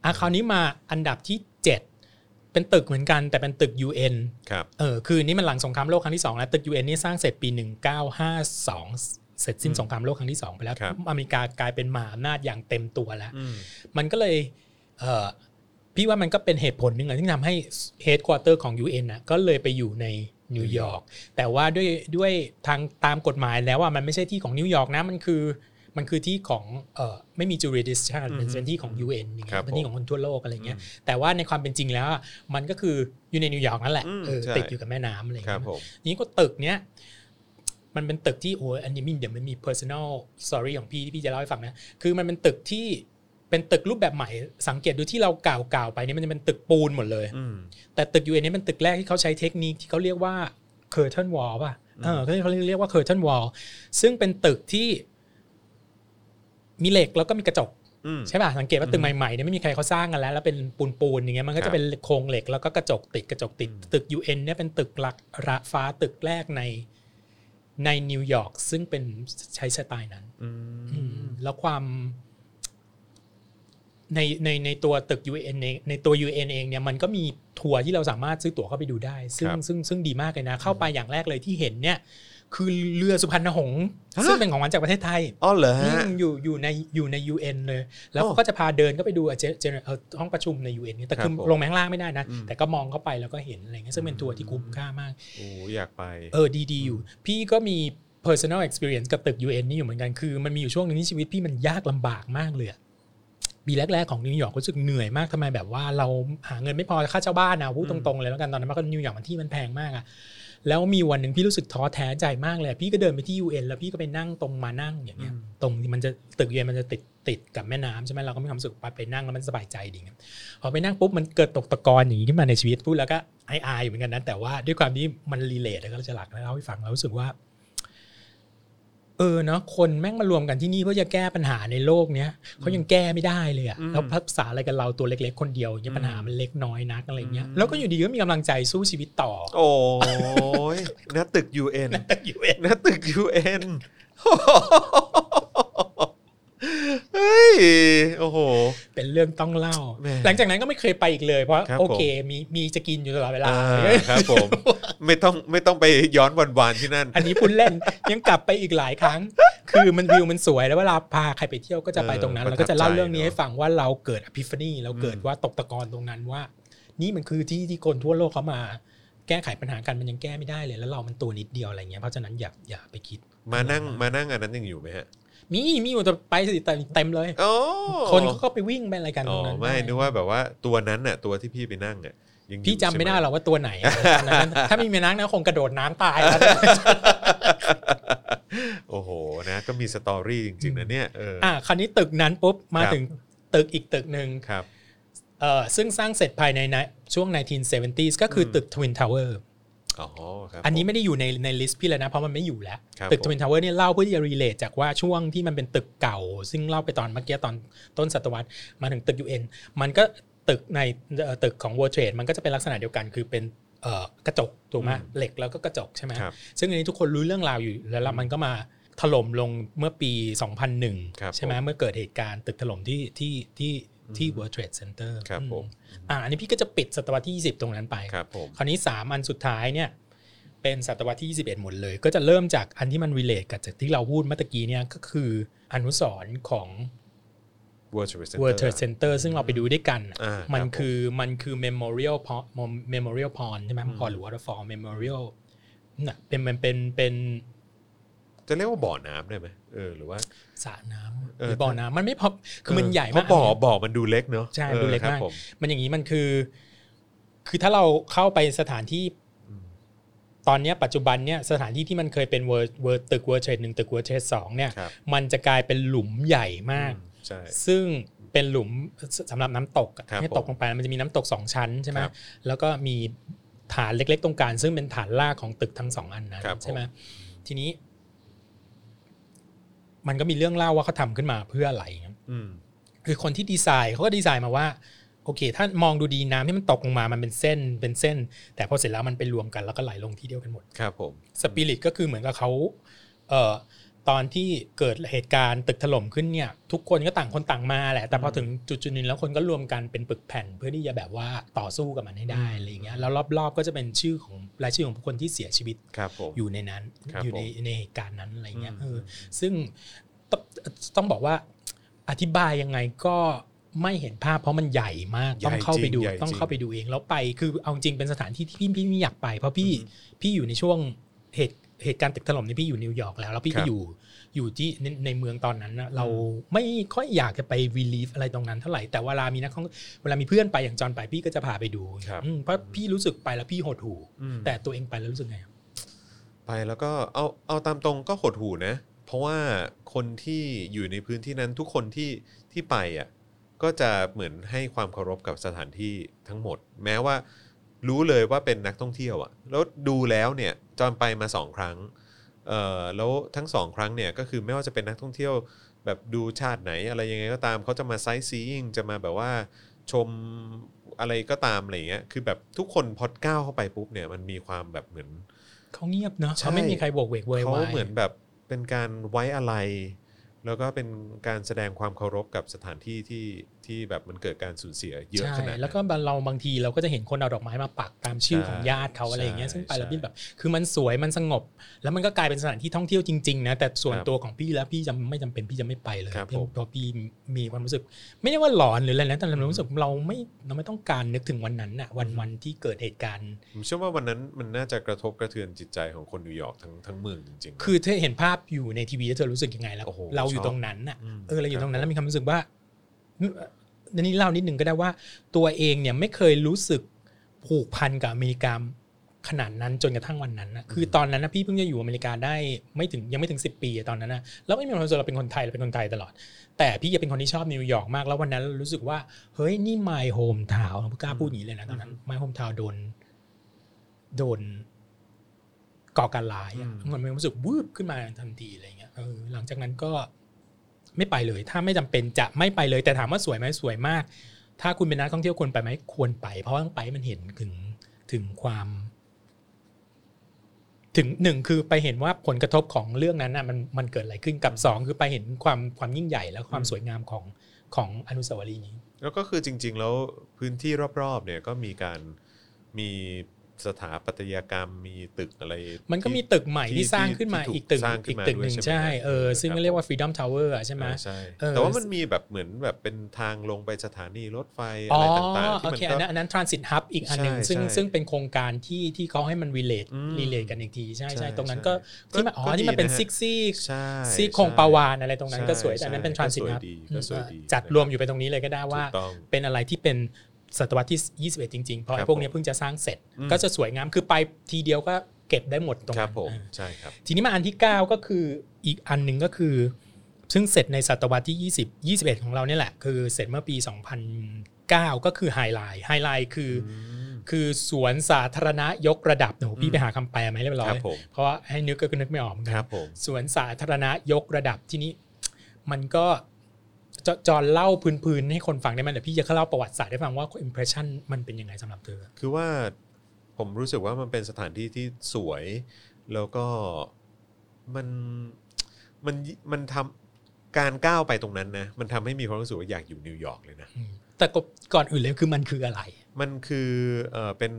อะคราวนี้มาอันดับที่ 7 เป็นตึกเหมือนกันแต่เป็นตึก UN ครับเออคือนี่มันหลังสงครามโลกครั้งที่2แล้วตึก UN นี่สร้างเสร็จปี 1952 เสร็จสิ้นสงครามโลกครั้งที่ 2 ไปแล้วครับอเมริกากลายเป็นมหาอำนาจอย่างเต็มตัวแล้วอืมมันก็เลยเออพี่ว่ามันก็เป็นเหตุผลหนึ่งอะที่ทำให้ headquarter ของ UN น่ะก็เลยไปอยู่ในนิวยอร์กแต่ว่าด้วยด้วยทางตามกฎหมายแล้วว่ามันไม่ใช่ที่ของนิวยอร์กนะมันคือมันคือที่ของเอ่อไม่มี jurisdiction เป็นเป็นที่ของ UN อย่างครัเงี้บเป็นที่ของคนทั่วโลกอะไรเงี้ยอืมแต่ว่าในความเป็นจริงแล้วอะมันก็คืออยู่ในนิวยอร์กนั่นแหละอืมเออใช่ติดอยู่กับแม่น้ำอะไรเงี้ยครับผมนี้ก็ตึกเนี้ย มันเป็นตึกที่โอ้ยอันนี้มีเดี๋ยวมันมี personal story ของพี่ที่พี่จะเล่าให้ฟังนะคือมันเป็นตึกที่เป็นตึกรูปแบบใหม่สังเกตดูที่เรากล่าวกล่าวๆไปเนี่ยมันจะเป็นตึกปูนหมดเลยอืมแต่ตึก UN เนี่ยเป็นตึกแรกที่เขาใช้เทคนิคที่เขาเรียกว่า curtain wall ป่ะเออเขาเขาเรียกว่า curtain wall ซึ่งเป็นตึกที่มีเหล็กแล้วก็มีกระจกอืมใช่ป่ะสังเกตว่าตึกใหม่ๆเนี่ยไม่มีใครเขาสร้างกันแล้ว แล้วเป็นปูนๆอย่างเงี้ยมันก็ครัจะบเป็นโครงเหล็กแล้วก็กระจกติดกระจกติด ตึก UN เนี่ยเป็นตึกหลักระฟ้าตึกแรกใน ในนิวยอร์กซึ่งเป็นใช้สไตล์นั้นอืมอืมแล้วความในในในตัวตึก UN เองในตัว UN เองเนี่ยมันก็มีทัวร์ที่เราสามารถซื้อตั๋วเข้าไปดูได้ ซึ่งครับซึ่งซึ่งดีมากเลยนะ เข้าไปอย่างแรกเลยที่เห็นเนี่ย คือเรือสุพรรณหงษ์ฮะซึ่งเป็นของขวัญจากประเทศไทยอ๋อเหรออืมฮะอยู่อยู่ในอยู่ใน UN เลย แล้วอ๋อเขาก็จะพาเดินก็ไปดูอะเจเจเอ่อห้องประชุมใน UN เนี่ยแต่คือครับผมลงไปข้างล่างไม่ได้นะอืมแต่ก็มองเข้าไปแล้วก็เห็นอะไรเงี้ยซึ่งเป็นทัวร์ที่คุ้มค่ามากโอ้อยากไป เออดีดีอยู่ พี่ก็มี personal experience กับตึก UN นี่อยู่เหมือนกันคือมันมีอยู่ช่วงหนึ่งที่ชีวิตพี่มันยากลำบากมากเลยอะปีแรกๆของนิวยอร์กรู้สึกเหนื่อยมากทำไมแบบว่าเราหาเงินไม่พอค่าเช่าบ้านนะพูดตรงๆเลยแล้วกันตอนนั้นมันก็นิวยอร์กมันที่มันแพงมากอะ แล้วมีวันหนึ่งพี่รู้สึกท้อแท้ใจมากเลย พี่ก็เดินไปที่ UN แล้วพี่ก็ไปนั่งตรงมานั่งอย่างเงี้ยอืมตรงที่มันจะตึก UN มันจะติดติดกับแม่น้ำใช่ไหมเราก็มีความรู้สึกว่าไปนั่งแล้วมันสบายใจดีครับพอไปนั่งปุ๊บมันเกิดตกตะกอนอย่างนี้ขึ้นมาในชีวิตพูดแล้วก็อายๆอยู่เหมือนกันนะแต่ว่าด้วยความที่มันรีเลทแล้วก็จะหลักแล้วเล่าให้ฟังเรารู้สึกว่า เออเนาะคนแม่งมารวมกันที่นี่เพื่อจะแก้ปัญหาในโลกเนี้ยเขายังแก้ไม่ได้เลยอะอืมแล้วภาษาอะไรกันเราตัวเล็กๆ คนเดียวเนี่ยปัญหาอืมมันเล็กน้อยนักอะไรเงี้ยอืมแล้วก็อยู่ดีก็มีกำลังใจสู้ชีวิตต่อ โอ้ยหน้าตึก UN อยู่เองหน้าตึก UN เฮ้ย โอ้โห เป็นเรื่องต้องเล่าแหม่หลังจากนั้นก็ไม่เคยไปอีกเลยเพราะครับโอเคมีมีจะกินอยู่ตลอดเวลาอ่าครับผมไม่ต้องไม่ต้องไปย้อนวันวานๆที่นั่น อันนี้พูดเล่นยังกลับไปอีกหลายครั้ง คือมันวิวมันสวยแล้วเวลาพาใครไปเที่ยวก็จะไปตรงนั้นเออแล้วก็จะเล่าเรื่องนี้ประทับใจให้ฟังว่าเราเกิดอภิฟานีเราเกิดอืมว่าตกตะกอนตรงนั้นว่า นี่มันคือที่ที่คนทั่วโลกเขามาแก้ไขปัญหากันมันยังแก้ไม่ได้เลย แล้วเรามันตัวนิดเดียวอะไรเงี้ยเพราะฉะนั้นอย่าอย่าไปคิด มานั่งมานั่งอันนั้นยังอยู่ไหมฮะ มีมีอยู่แต่ไปสิเต็มเต็มเลยโอ้คนเขาก็ไปวิ่งไปอะไรกันอ๋ตรองนั้นไม่นึกว่าแบบว่าตัวนั้นน่ะตัวที่พี่ไปนั่งอะยังอยู่พี่จำไม่ได้ใช่หหรอกว่าตัวไหนอะตอนนั้นถ้ามีเมียนักนะคงกระโดดน้ำตายแล้วโอ้โหนะก็มีสตอรี่จริงๆนะเนี่ยเออออะคราวนี้ตึกนั้นปุ๊บมาครับถึงตึกอีกตึกหนึ่งครับเอ่อซึ่งสร้างเสร็จภายในในช่วง 1970s ก็คืออมตึก Twin Tower อ๋อครับอันนี้ผมไม่ได้อยู่ในใน list พี่เลยนะ เพราะมันไม่อยู่แล้วครับตึกผม Twin Tower เนี่ยเล่าเพื่อที่จะ relate จากว่าช่วงที่มันเป็นตึกเก่า ซึ่งเล่าไปตอนเมื่อกี้ตอนต้นศตวรรษมาถึงตึก UN มันก็ตึกในเอ่อตึกของ World Trade มันก็จะเป็นลักษณะเดียวกันคือเป็นเอ่อกระจกถูกไหมอืมเหล็กแล้วก็กระจกใช่ไหมครับซึ่งอันนี้ทุกคนรู้เรื่องราวอยู่แล้วแล้วมันก็มาถล่มลงเมื่อปีครับ2001 ใช่ไหมผมเมื่อเกิดเหตุการณ์ตึกถล่มที่ที่ที่ ที่ World Trade Center ครับผมอืออ่าอันนี้พี่ก็จะปิดศตวรรษที่ 20 ตรงนั้นไปครับผมคราวนี้ 3 อันสุดท้ายเนี่ยเป็นศตวรรษที่ 21 หมดเลย ก็จะเริ่มจากอันที่มัน relate กับจากที่เราพูดเมื่อตะกี้เนี่ยก็คืออนุสรณ์ของ World Trade Center World Trade Center ซึ่งเราไปดูด้วยกันอ่ามันครับผมคือมันคือ Memorial Pond Memorial Pond ใช่ไหมอืมพอหรือ Waterfall Memorial น่ะเป็นมันเป็นเป็น จะเรียกว่าบ่อน้ำได้ไหมเออหรือว่า สระน้ำเออหรือบ่อน้ำมันไม่พอคือมันใหญ่เพมากราะบ่อบ่อมันดูเล็กเนอะใช่เออดูเล็กครับมากผมมันอย่างนี้มันคือ คือถ้าเราเข้าไปสถานที่อืมตอนเนี้ยปัจจุบันเนี่ยสถานที่ที่มันเคยเป็น World World ตึก World Trade หนึ่งตึก World Trade สองเนี่ยครับมันจะกลายเป็นหลุมใหญ่มากอืมใช่ซึ่งเป็นหลุมสำหรับน้ำตกอะครับให้ตกลงไปมันจะมีน้ำตกสองชั้นใช่ไหมครับแล้วก็มีฐานเล็ก ๆ ตรงกลางซึ่งเป็นฐานรากของตึกทั้งสองอันนั้นครับผมใช่ไหมทีนี้ มันก็มีเรื่องเล่าว่าเขาทำขึ้นมาเพื่ออะไรครับอืมคือคนที่ดีไซน์เขาก็ดีไซน์มาว่าโอเค ถ้ามองดูดีน้ำที่มันตกลงมา มันเป็นเส้น เป็นเส้น แต่พอเสร็จแล้วมันไปรวมกันแล้วก็ไหลลงที่เดียวกันหมด ครับผม สปิริตก็คือเหมือนกับเขาเอ่อ ตอนที่เกิดเหตุการณ์ตึกถล่มขึ้นเนี่ย ทุกคนก็ต่างคนต่างมาแหละ แต่พอถึงจุดจุดๆหนึงแล้วคนก็รวมกันเป็นปึกแผ่น เพื่อที่จะแบบว่าต่อสู้กับมันให้ได้อะไรอย่างเงี้ยแล้วรอบๆก็จะเป็นชื่อของรายชื่อของบุคคลที่เสียชีวิตครับผมอยู่ในนั้นครับอยู่ในผมในเหตุการณ์นั้นอะไรเงี้ยอืมเออซึ่งต้องต้องบอกว่าอธิบายยังไงก็ไม่เห็นภาพเพราะมันใหญ่มากต้องเข้าไปดูใหญ่จริงต้องเข้าไปดูเองแล้วไปคือเอาจริงเป็นสถานที่ที่พี่พี่ไม่อยากไป เพราะพี่พี่อยู่ในช่วงเหตุ เหตุการณ์ตึกถล่มนี่พี่อยู่นิวยอร์กแล้ว แล้วพี่ก็ครัก็บอยู่อยู่ที่ในในเมืองตอนนั้นนะเราไม่ค่อยอยากจะไป relive อะไรตรงนั้นเท่าไหร่แต่เวลามีนักท่องเวลามีเพื่อนไปอย่างจอนไปพี่ก็จะพาไปดูครับอืมเพราะพี่รู้สึกไปแล้วพี่หดหู่อืมแต่ตัวเองไปแล้วรู้สึกไงไปแล้วก็เอาเอาตามตรงก็หดหูนะ เพราะว่าคนที่อยู่ในพื้นที่นั้นทุกคนที่ที่ไปอะก็จะเหมือนให้ความเคารพกับสถานที่ทั้งหมด แม้ว่า รู้เลยว่าเป็นนักท่องเที่ยวอะแล้วดูแล้วเนี่ยจอนไปมาสองครั้งเอ่อแล้วทั้งสองครั้งเนี่ยก็คือไม่ว่าจะเป็นนักท่องเที่ยวแบบดูชาติไหนอะไรยังไงก็ตามเขาจะมาไซต์ซีอิงจะมาแบบว่าชมอะไรก็ตามอะไรอย่างเงี้ยคือแบบทุกคนพอก้าวเข้าไปปุ๊บเนี่ยมันมีความแบบเหมือนเขาเงียบเนาะใช่เขาไม่มีใครโบกเวกเวยวเขาวายเหมือนแบบเป็นการไว้อะไร แล้วก็เป็นการแสดงความเคารพกับสถานที่ที่ ที่แบบมันเกิดการสูญเสียเยอะใช่ขนาดนั้นแล้วก็เราบางทีเราก็จะเห็นคนเอาดอกไม้มาปักตามชื่อใช่ของญาติเขาอะไรอย่างเงี้ยใช่ซึ่งไปแล้วใช่พี่แบบ คือมันสวยมันสงบ แล้วมันก็กลายเป็นสถานที่ท่องเที่ยวจริงๆนะแต่ส่วนครับตัวของพี่แล้วพี่จะไม่จำเป็นพี่จะไม่ไปเลยครับพี่ผมเพราะพี่มีความรู้สึก ไม่ได้ว่าหลอนหรืออะไรนะแต่เรารู้สึกเราไม่เราไม่ต้องการนึกถึงวันนั้นอะวันวันที่เกิดเหตุการณ์ผมเชื่อว่าวันนั้นมันน่าจะกระทบกระเทือนจิตใจของคนนิวยอร์กทั้งทั้งเมืองจริงๆ คือเธอเห็นภาพอยู่ในทีวีแล้วเธอรู้สึกยังไงแล้วโอ้โหเราอยู่ชอบตรงนั้นน่ะเออเราอยู่ตรงนั้นครับแล้วมีความรู้สึกว่าอั นนี้เล่านิดหนึ่งก็ได้ว่าตัวเองเนี่ยไม่เคยรู้สึกผูกพันกับอเมริกาขนาดนั้นจนกระทั่งวันนั้นนะคือตอนนั้นนะพี่เพิ่งจะอยู่อเมริกาได้ไม่ถึงยังไม่ถึง 10 ปีอะตอนนั้นนะแล้วไม่มีความรู้สึกเราเป็นคนไทยเราเป็นคนไทยตลอด แต่พี่จะเป็นคนที่ชอบนิวยอร์กมากแล้ววันนั้นรู้สึกว่า เฮ้ยนี่ my home town เรากล้าพูดอย่างนี้เลยนะตอนนั้น my home town โดนโดนก่อการร้ายอะอืมมันมีความรู้สึกวืบขึ้นมาทันทีอะไรเงี้ยเออหลังจากนั้นก็ ไม่ไปเลย ถ้าไม่จำเป็นจะไม่ไปเลย แต่ถามว่าสวยไหมสวยมาก ถ้าคุณเป็นนักท่องเที่ยวควรไปไหมควรไป เพราะว่าต้องไปมันเห็นถึงถึงความ ถึงหนึ่งคือไปเห็นว่าผลกระทบของเรื่องนั้นน่ะมันมันเกิดอะไรขึ้นกับสองคือไปเห็นความความยิ่งใหญ่และความสวยงามของของอนุสาวรีย์นี้ แล้วก็คือจริง ๆ แล้วพื้นที่รอบๆเนี่ยก็มีการมี สถาปัตยกรรมมีตึกอะไร มันก็มีที่ตึกใหม่ที่สร้างขึ้นมาที่ถูกอีกตึกสร้างขึ้อีนกมาตึกหนึ่งด้วยใช่ใช่ไหมเออซึ่งครับเรียกว่า Freedom Tower อะใช่ไหมใช่เออแต่ว่ามันมีแบบเหมือนแบบเป็นทางลงไปสถานีรถไฟอ๋อะอไรต่างๆที่โอมันเคก็อันนั้นอันนั้น transit hub อีกอันหนึ่งใช่ซึ่งใช่ซึ่งเป็นโครงการที่ที่เขาให้มัน relate อืม relate กันอีกทีใช่ใช่ใช่ตรงนั้นใช่ก็ก็ที่มันอ๋อก็ที่มันเป็นดีนะฮะซิกซี่ใช่ซี่โครงปาวานอะไรตรงนั้นก็สวยใช่แต่อันนั้นเป็นใช่ transit ก็สวย hub ดีก็สวยดีจัดนะครับรวมอยู่ไปตรงนี้เลยก็ได้ว่าถูกต้องเป็นอะไรที่เป็น ศตวรรษที่ 21 จริงๆ เพราะครัไอ้บพวกเนี้ยผมเพิ่งจะสร้างเสร็จอืมก็จะสวยงามคือไปทีเดียวก็เก็บได้หมดตรงครันั้บนผมเออใช่ครับ ทีนี้มาอันที่ 9 ก็คืออีกอันหนึ่งก็คือ ซึ่งเสร็จในศตวรรษที่ 20 21 ของเราเนี่ยแหละ คือเสร็จเมื่อปี 2009 ก็คือไฮไลท์ไฮไลท์คืออคือสวนสาธารณะยกระดับโอ้โหพี่ไปหาคำแปลมาให้เรียบร้อครัยบผมเพราะว่าให้นึกก็นึกไม่ออกเหมือนคกัรันบผมสวนสาธารณะยกระดับที่นี้ มันก็ จจอนเล่าพื้นๆให้คนฟังได้ไหมเดี๋ยวพี่จะเล่าประวัติศาสตร์ให้ฟังว่า impression มันเป็นยังไงสำหรับเธอ คือว่าผมรู้สึกว่ามันเป็นสถานที่ที่สวย แล้วก็มันมันมันทำการก้าวไปตรงนั้นนะมันทำให้มีความรู้สึกว่าอยากอยู่นิวยอร์กเลยนะอืมแต่ก็ก่อนอื่นเลยคือมันคืออะไร มันคือเออเป็น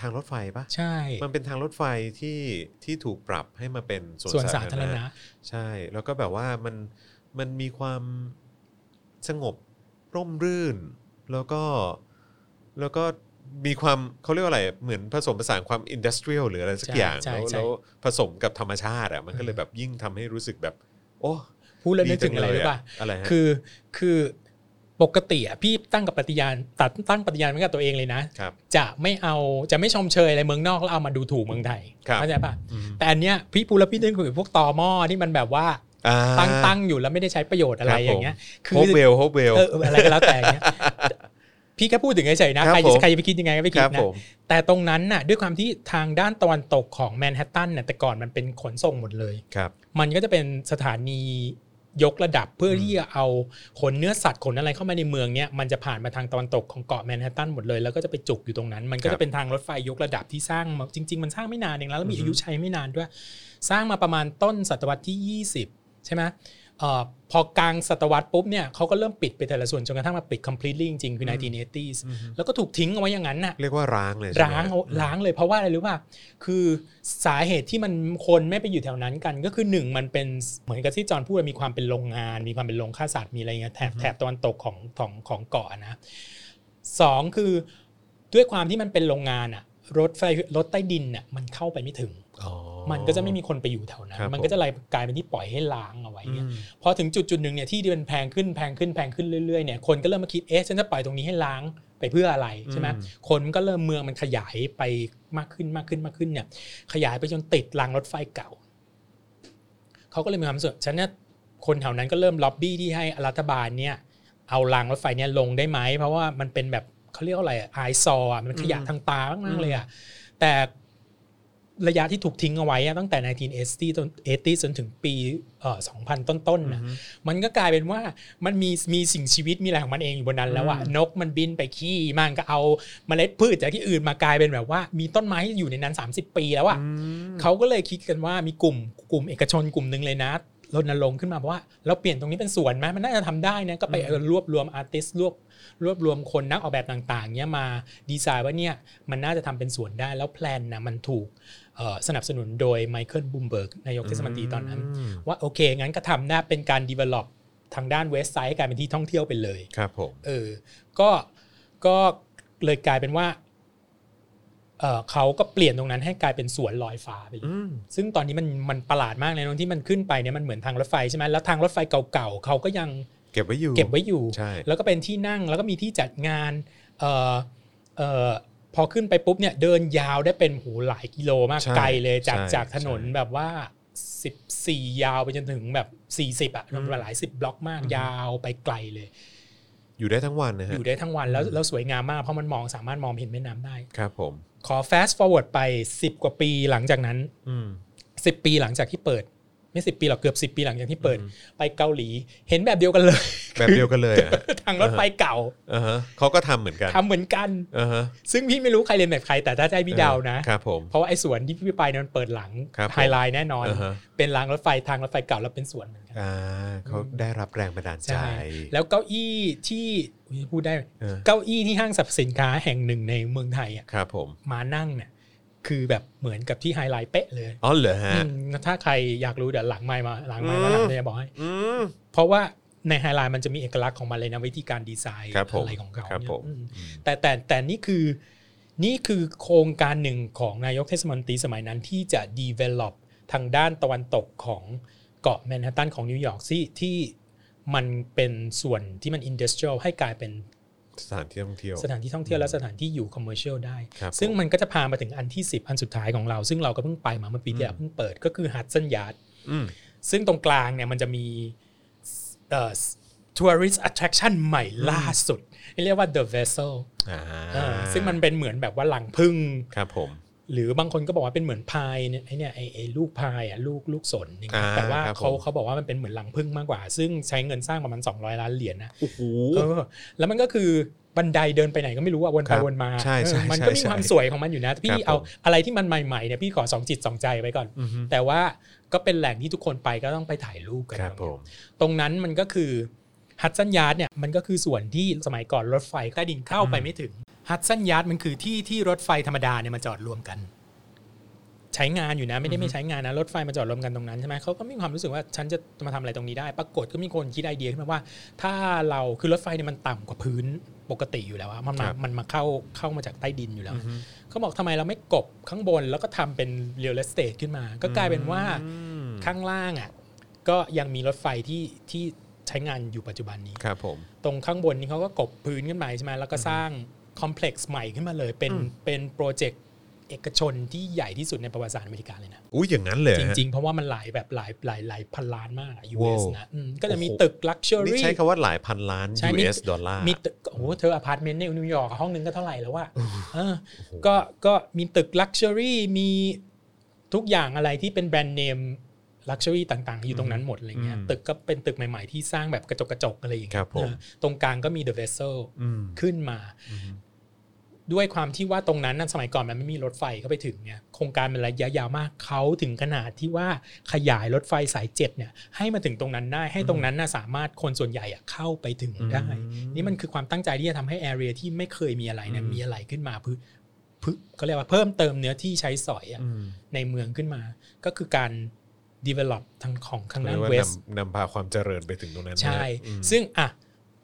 ทางรถไฟปะใช่ มันเป็นทางรถไฟที่ที่ถูกปรับให้มาเป็นสวนสวนสาสาธาธารรณะณะใช่ แล้วก็แบบว่ามันมันมีความ สงบร่มรื่น แล้วก็แล้วก็มีความเขาเรียกว่าอะไรเหมือนผสมผสานความอินดัสเทรียลหรืออะไรสักใช่อย่างใช่แล้วใช่ แล้วผสมกับธรรมชาติอะมันก็เลยแบบยิ่งทำให้รู้สึกแบบ โอ้พูดแล้วดีนึกถึงอะไรจังเลยรู้ป่ะ อะไรฮะ คือคือปกติอะพี่ตั้งกับปฏิญาณตัดตั้งปฏิญาณไว้กับตัวเองเลยนะ ครับ จะไม่เอาจะไม่ชมเชยอะไรเมืองนอกแล้วเอามาดูถูกเมืองไทยครับ เข้าใจป่ะ อืมแต่อันเนี้ยพี่พูดแล้วพี่นึกถึงพวกตอม่อที่มันแบบว่าอ่า ตั้งตั้งอยู่แล้วไม่ได้ใช้ประโยชน์อะไรครับผมอย่างเงี้ยคือ Hopewell Hopewell เออเอออะไรก็แล้วแต่อย่างเงี้ยพี่แค่พูดถึงเฉยๆนะครับใครผมใครจะไปคิดยังไงก็ไปคิดนะครับผมแต่ตรงนั้นน่ะด้วยความที่ทางด้านตะวันตกของแมนฮัตตันเนี่ยแต่ก่อนมันเป็นขนส่งหมดเลยครับมันก็จะเป็นสถานียกระดับเพื่อที่จะเอาขนเนื้อสัตว์ขนอะไรเข้ามาในเมืองเนี่ยมันจะผ่านมาทางตะวันตกของเกาะแมนฮัตตันหมดเลยแล้วก็จะไปจุกอยู่ตรงนั้น มันก็จะครัจะบเป็นทางรถไฟยกระดับที่สร้างมาจริง ๆ มันสร้างไม่นานเองแล้วแล้วมีอายุใช้ไม่นานด้วย สร้างมาประมาณต้นศตวรรษที่ 20 ใช่ไหมเอ่อพอกลางศตวรรษปุ๊บเนี่ยเขาก็เริ่มปิดไปแต่ละส่วนจนกระทั่งมาปิด completely จริงๆคือ 1980s แล้วก็ถูกทิ้งเอาไว้อย่างนั้นน่ะเรียกว่าร้างเลยใช่ไหมร้างเอาล้างเลยเพราะว่าอะไรรู้ป่ะคือสาเหตุที่มันคนไม่ไปอยู่แถวนั้นกัน ก็คือหนึ่งมันเป็นเหมือนกับที่จอห์นพูดว่ามีความเป็นโรงงาน มีความเป็นโรงฆ่าสัตว์มีอะไรเงี้ยแถบแถบตะวันตกของของของเกาะนะสองคือด้วยความที่มันเป็นโรงงานอะรถไฟรถใต้ดินน่ะมันเข้าไปไม่ถึงอ๋อ มันก็จะไม่มีคนไปอยู่แถวนั้นครับมันก็จะเลยกลายเป็นที่ปล่อยให้ล้างเอาไว้อืเนี่ยมพอถึงจุดจุดหนึ่งเนี่ยที่มันแพงขึ้นแพงขึ้นแพงขึ้นเรื่อยๆเนี่ยคนก็เริ่มมาคิดเอ๊ะฉันจะปล่อยตรงนี้ให้ล้างไปเพื่ออะไรใช่ไหมอืมคนมันก็เริ่มเมืองมันขยายไปมากขึ้นมากขึ้นมากขึ้นเนี่ย ขยายไปจนติดรางรถไฟเก่าเขาก็เลยมีความรู้สึกฉันเนี่ยคนแถวนั้นก็เริ่มล็อบบี้ที่ให้รัฐบาลเนี่ยเอารางรถไฟเนี่ยลงได้ไหมเพราะว่ามันเป็นแบบเขาเรียกว่าอะไรไอซออะมันขยะอืมทางตามากๆเลยอะแต่ ระยะที่ถูกทิ้งเอาไว้อะตั้งแต่ 1980จน80จนถึงปีเอ่อ2000 ต้นๆนะมันก็กลายเป็นว่ามันมีมีสิ่งชีวิตมีอะไรของมันเองอยู่บนนั้นแล้วอะอืมนกมันบินไปขี้มันก็เอาเมล็ดพืชจากที่อื่นมากลายเป็นแบบว่า มีต้นไม้ที่อยู่ในนั้น 30 ปีแล้วอะอืมเขาก็เลยคิดกันว่ามีกลุ่มกลุ่มเอกชนกลุ่มหนึ่งเลยนะรณรงค์ขึ้นมาบอกว่าเราเปลี่ยนตรงนี้เป็นสวนไหมมันน่าจะทำได้นะก็ไปอืมเออรวบรวมอาร์ติสรวบรวบรวมคนนักออกแบบต่างๆเนี้ยมาดีไซน์ว่าเนี่ยมันน่าจะทำเป็นสวนได้แล้ว plan นะมันถูกเอ่อ สนับสนุนโดยไมเคิลบลูมเบิร์กนายกเทศมนตรีตอนนั้นว่าโอเค งั้นก็ทำได้เป็นการ develop ทางด้าน West Side กลายเป็นที่ท่องเที่ยวไปเลยครับผมเออก็ก็เลยกลายเป็นว่าเออเขาก็เปลี่ยนตรงนั้นให้กลายเป็นสวนลอยฟ้าไปเลยอืมซึ่งตอนนี้มันมันประหลาดมากเลยตรงที่มันขึ้นไปเนี่ยมันเหมือนทางรถไฟใช่ไหมแล้วทางรถไฟเก่าๆเขาก็ยังเก็บไว้อยู่ เก็บไว้อยู่ใช่แล้วก็เป็นที่นั่งแล้วก็มีที่จัดงานเออเออพ อขึ้นไปปุ๊บเนี่ยเดินยาวได้เป็นหูหลายกิโลมากใช่ไกลเลยจากใช่จากถนนใช่แบบว่า 14 ยาวไปจนถึงแบบ 40อะหลายสิบบล็อกมากยาวไปไกลเลยอยู่ได้ทั้งวันนะอฮะยู่ได้ทั้งวันแล้วแล้วสวยงามมากเพราะมันมองสามารถมองเห็นแม่น้ำได้ ครับผม ขอ fast forward ไป 10 กว่าปีหลังจากนั้นอืม10ปีหลังจากที่เปิด ไม่สิปีหรอกเกือบ 10 ปีหลังจากที่เปิดอืมไปเกาหลี เห็นแบบเดียวกันเลย แบบเดียวกันเลยอะทางรถไฟเก่าอ่าฮะเขาก็ทำเหมือนกันทำเหมือนกัน อ่าฮะ ซึ่งพี่ไม่รู้ใครเรียนแบบใครแต่ถ้าจะให้พี่เดานะ ครับผม เพราะว่าไอ้สวนที่พี่ไปเนี่ยมันเปิดหลังครับผมไฮไลท์แน่นอน อ่าฮะ เป็นรางรถไฟทางรถไฟเก่าแล้วเป็นสวนเหมือนกันอ่าเขาได้รับแรงบันดาลใจใช่แล้วเก้าอี้ที่อุ๊ยพูดได้ไหมเออ เก้าอี้ที่ห้างสรรพสินค้าแห่งหนึ่งในเมืองไทยอะครับผม มานั่งเนี่ย คือแบบเหมือนกับที่ High Line เป๊ะเลยอ๋อเหรอฮะอืมถ้าใครอยากรู้เดี๋ยวหลังไมค์มาหลังไมค์มาอืมหลังจะบอกให้อืมเพราะว่าใน High Line มันจะมีเอกลักษณ์ของมันเลยนะวิธีการดีไซน์ครับผมอะไรของเขาครับเนี่ยผมอืมแต่แต่แต่นี่คือนี่คือโครงการหนึ่งของนายกเทศมนตรีสมัยนั้นที่จะ develop ทางด้านตะวันตกของเกาะแมนฮัตตันของนิวยอร์กที่ที่มันเป็นส่วนที่มัน industrial ให้กลายเป็น สถานที่ท่องเที่ยว สถานที่ท่องเที่ยวและสถานที่อยู่ commercial ได้ครับซึ่งผมมันก็จะพามาถึงอันที่ 10 อันสุดท้ายของเรา ซึ่งเราก็เพิ่งไปมาเมื่อปีที่แล้วเพิ่งเปิดก็คือ Hudson Yards อืมซึ่งตรงกลางเนี่ยมันจะมีเอ่อ tourist attraction ใหม่ล่าสุดที่เรียกว่า The Vessel อ่าเออซึ่งมันเป็นเหมือนแบบว่ารังผึ้งครับผม หรือบางคนก็บอกว่าเป็นเหมือน pine เนี่ยไอเนี่ยไอไอลูก pine อะลูกลูกสนอย่างเงี้ยอ่าแต่ว่าครับผมเขาเขาบอกว่ามันเป็นเหมือนรังผึ้งมากกว่า ซึ่งใช้เงินสร้างประมาณ200 ล้านเหรียญนะโอ้โหเออแล้วมันก็คือบันไดเดินไปไหนก็ไม่รู้อะวนคไปครับวนมาใช่ใช่เออมันใช่ก็มีใช่ความสวยของมันอยู่นะครับผมพี่เอาอะไรที่มันใหม่ๆเนี่ยพี่ขอสองจิตสองใจไว้ก่อนอือฮึแต่ว่าก็เป็นแหล่งที่ทุกคนไปก็ต้องไปถ่ายรูปกันครับผมตรงนั้นมันก็คือ Hudson Yards เนี่ยมันก็คือส่วนที่สมัยก่อนรถไฟใต้ดินเข้าไปไม่ถึง Hudson Yards มันคือที่ที่รถไฟธรรมดาเนี่ยมาจอดรวมกัน ใช้งานอยู่นะไม่ได้ไม่ใช้งานนะรถไฟมาจอดรวมกันตรงนั้นใช่ไหมเขาก็มีความรู้สึกว่าฉันจะมาทำอะไรตรงนี้ได้ ปรากฏก็มีคนคิดไอเดียขึ้นมาว่า ถ้าเราคือรถไฟเนี่ยมันต่ำกว่าพื้นปกติอยู่แล้วอะมันมารับมันมาเข้าเข้ามาจากใต้ดินอยู่แล้วอือฮึเขาบอกทำไมเราไม่กลบข้างบนแล้วก็ทำเป็นเรียล e สเต e ขึ้นมา ก็กลายเป็นว่าอืมข้างล่างอะก็ยังมีรถไฟที่ที่ใช้งานอยู่ปัจจุบันนี้ครับผมตรงข้างบนนี้เขาก็กลบพื้นขึ้นมาใช่ไหมแล้วก็สร้าง complex ใหม่ขึ้นมาเลยเป็นอืมเป็นโปรเจกต์เอกชนที่ใหญ่ที่สุดในประวัติศาสตร์อเมริกาเลยนะอุ้ยอย่างนั้นเลยฮะจริง ๆ เพราะว่ามันหลายแบบหลายหลายหลายพันล้านมากอะ US ว้าวนะอืมก็จะมีโอ้โหตึก luxury นี่ใช้คำว่าหลายพันล้านใช่มี US dollar มีตึกโอ้โหเธออพาร์ตเมนต์ในนิวยอร์กห้องนึงก็เท่าไหร่แล้วว่าก็ก็มีตึก luxury มีทุกอย่างอะไรที่เป็นแบรนด์เนม luxury ต่างๆ อยู่ตรงนั้นหมดอะไรเงี้ยอืมตึกก็เป็นตึกใหม่ ๆ ที่สร้างแบบกระจกกระจกอะไรอย่างเงี้รับผมเออตรงกลางก็มี The Vessel อืมขึ้นมาอืม ด้วยความที่ว่าตรงนั้นนะสมัยก่อนมันไม่มีรถไฟเข้าไปถึงเนี่ยโครงการมันระยะยาวมากเขาถึงขนาดที่ว่าขยายรถไฟสายเจ็ดเนี่ยให้มาถึงตรงนั้นได้ให้ตรงนั้นน่ะสามารถคนส่วนใหญ่อะเข้าไปถึงได้ นี่มันคือความตั้งใจที่จะทำให้แอเรียที่ไม่เคยมีอะไรเนี่ยอืมมีอะไรขึ้นมาเพื่อเพื่อเขาเรียกว่าเพิ่มเติมเนื้อที่ใช้สอยอะอืมในเมืองขึ้นมา ก็คือการ develop ทางของข้างเรีด้ายนกว่าเวสนำนำพาความเจริญไปถึงตรงนั้นนะใช่อืมซึ่งอะ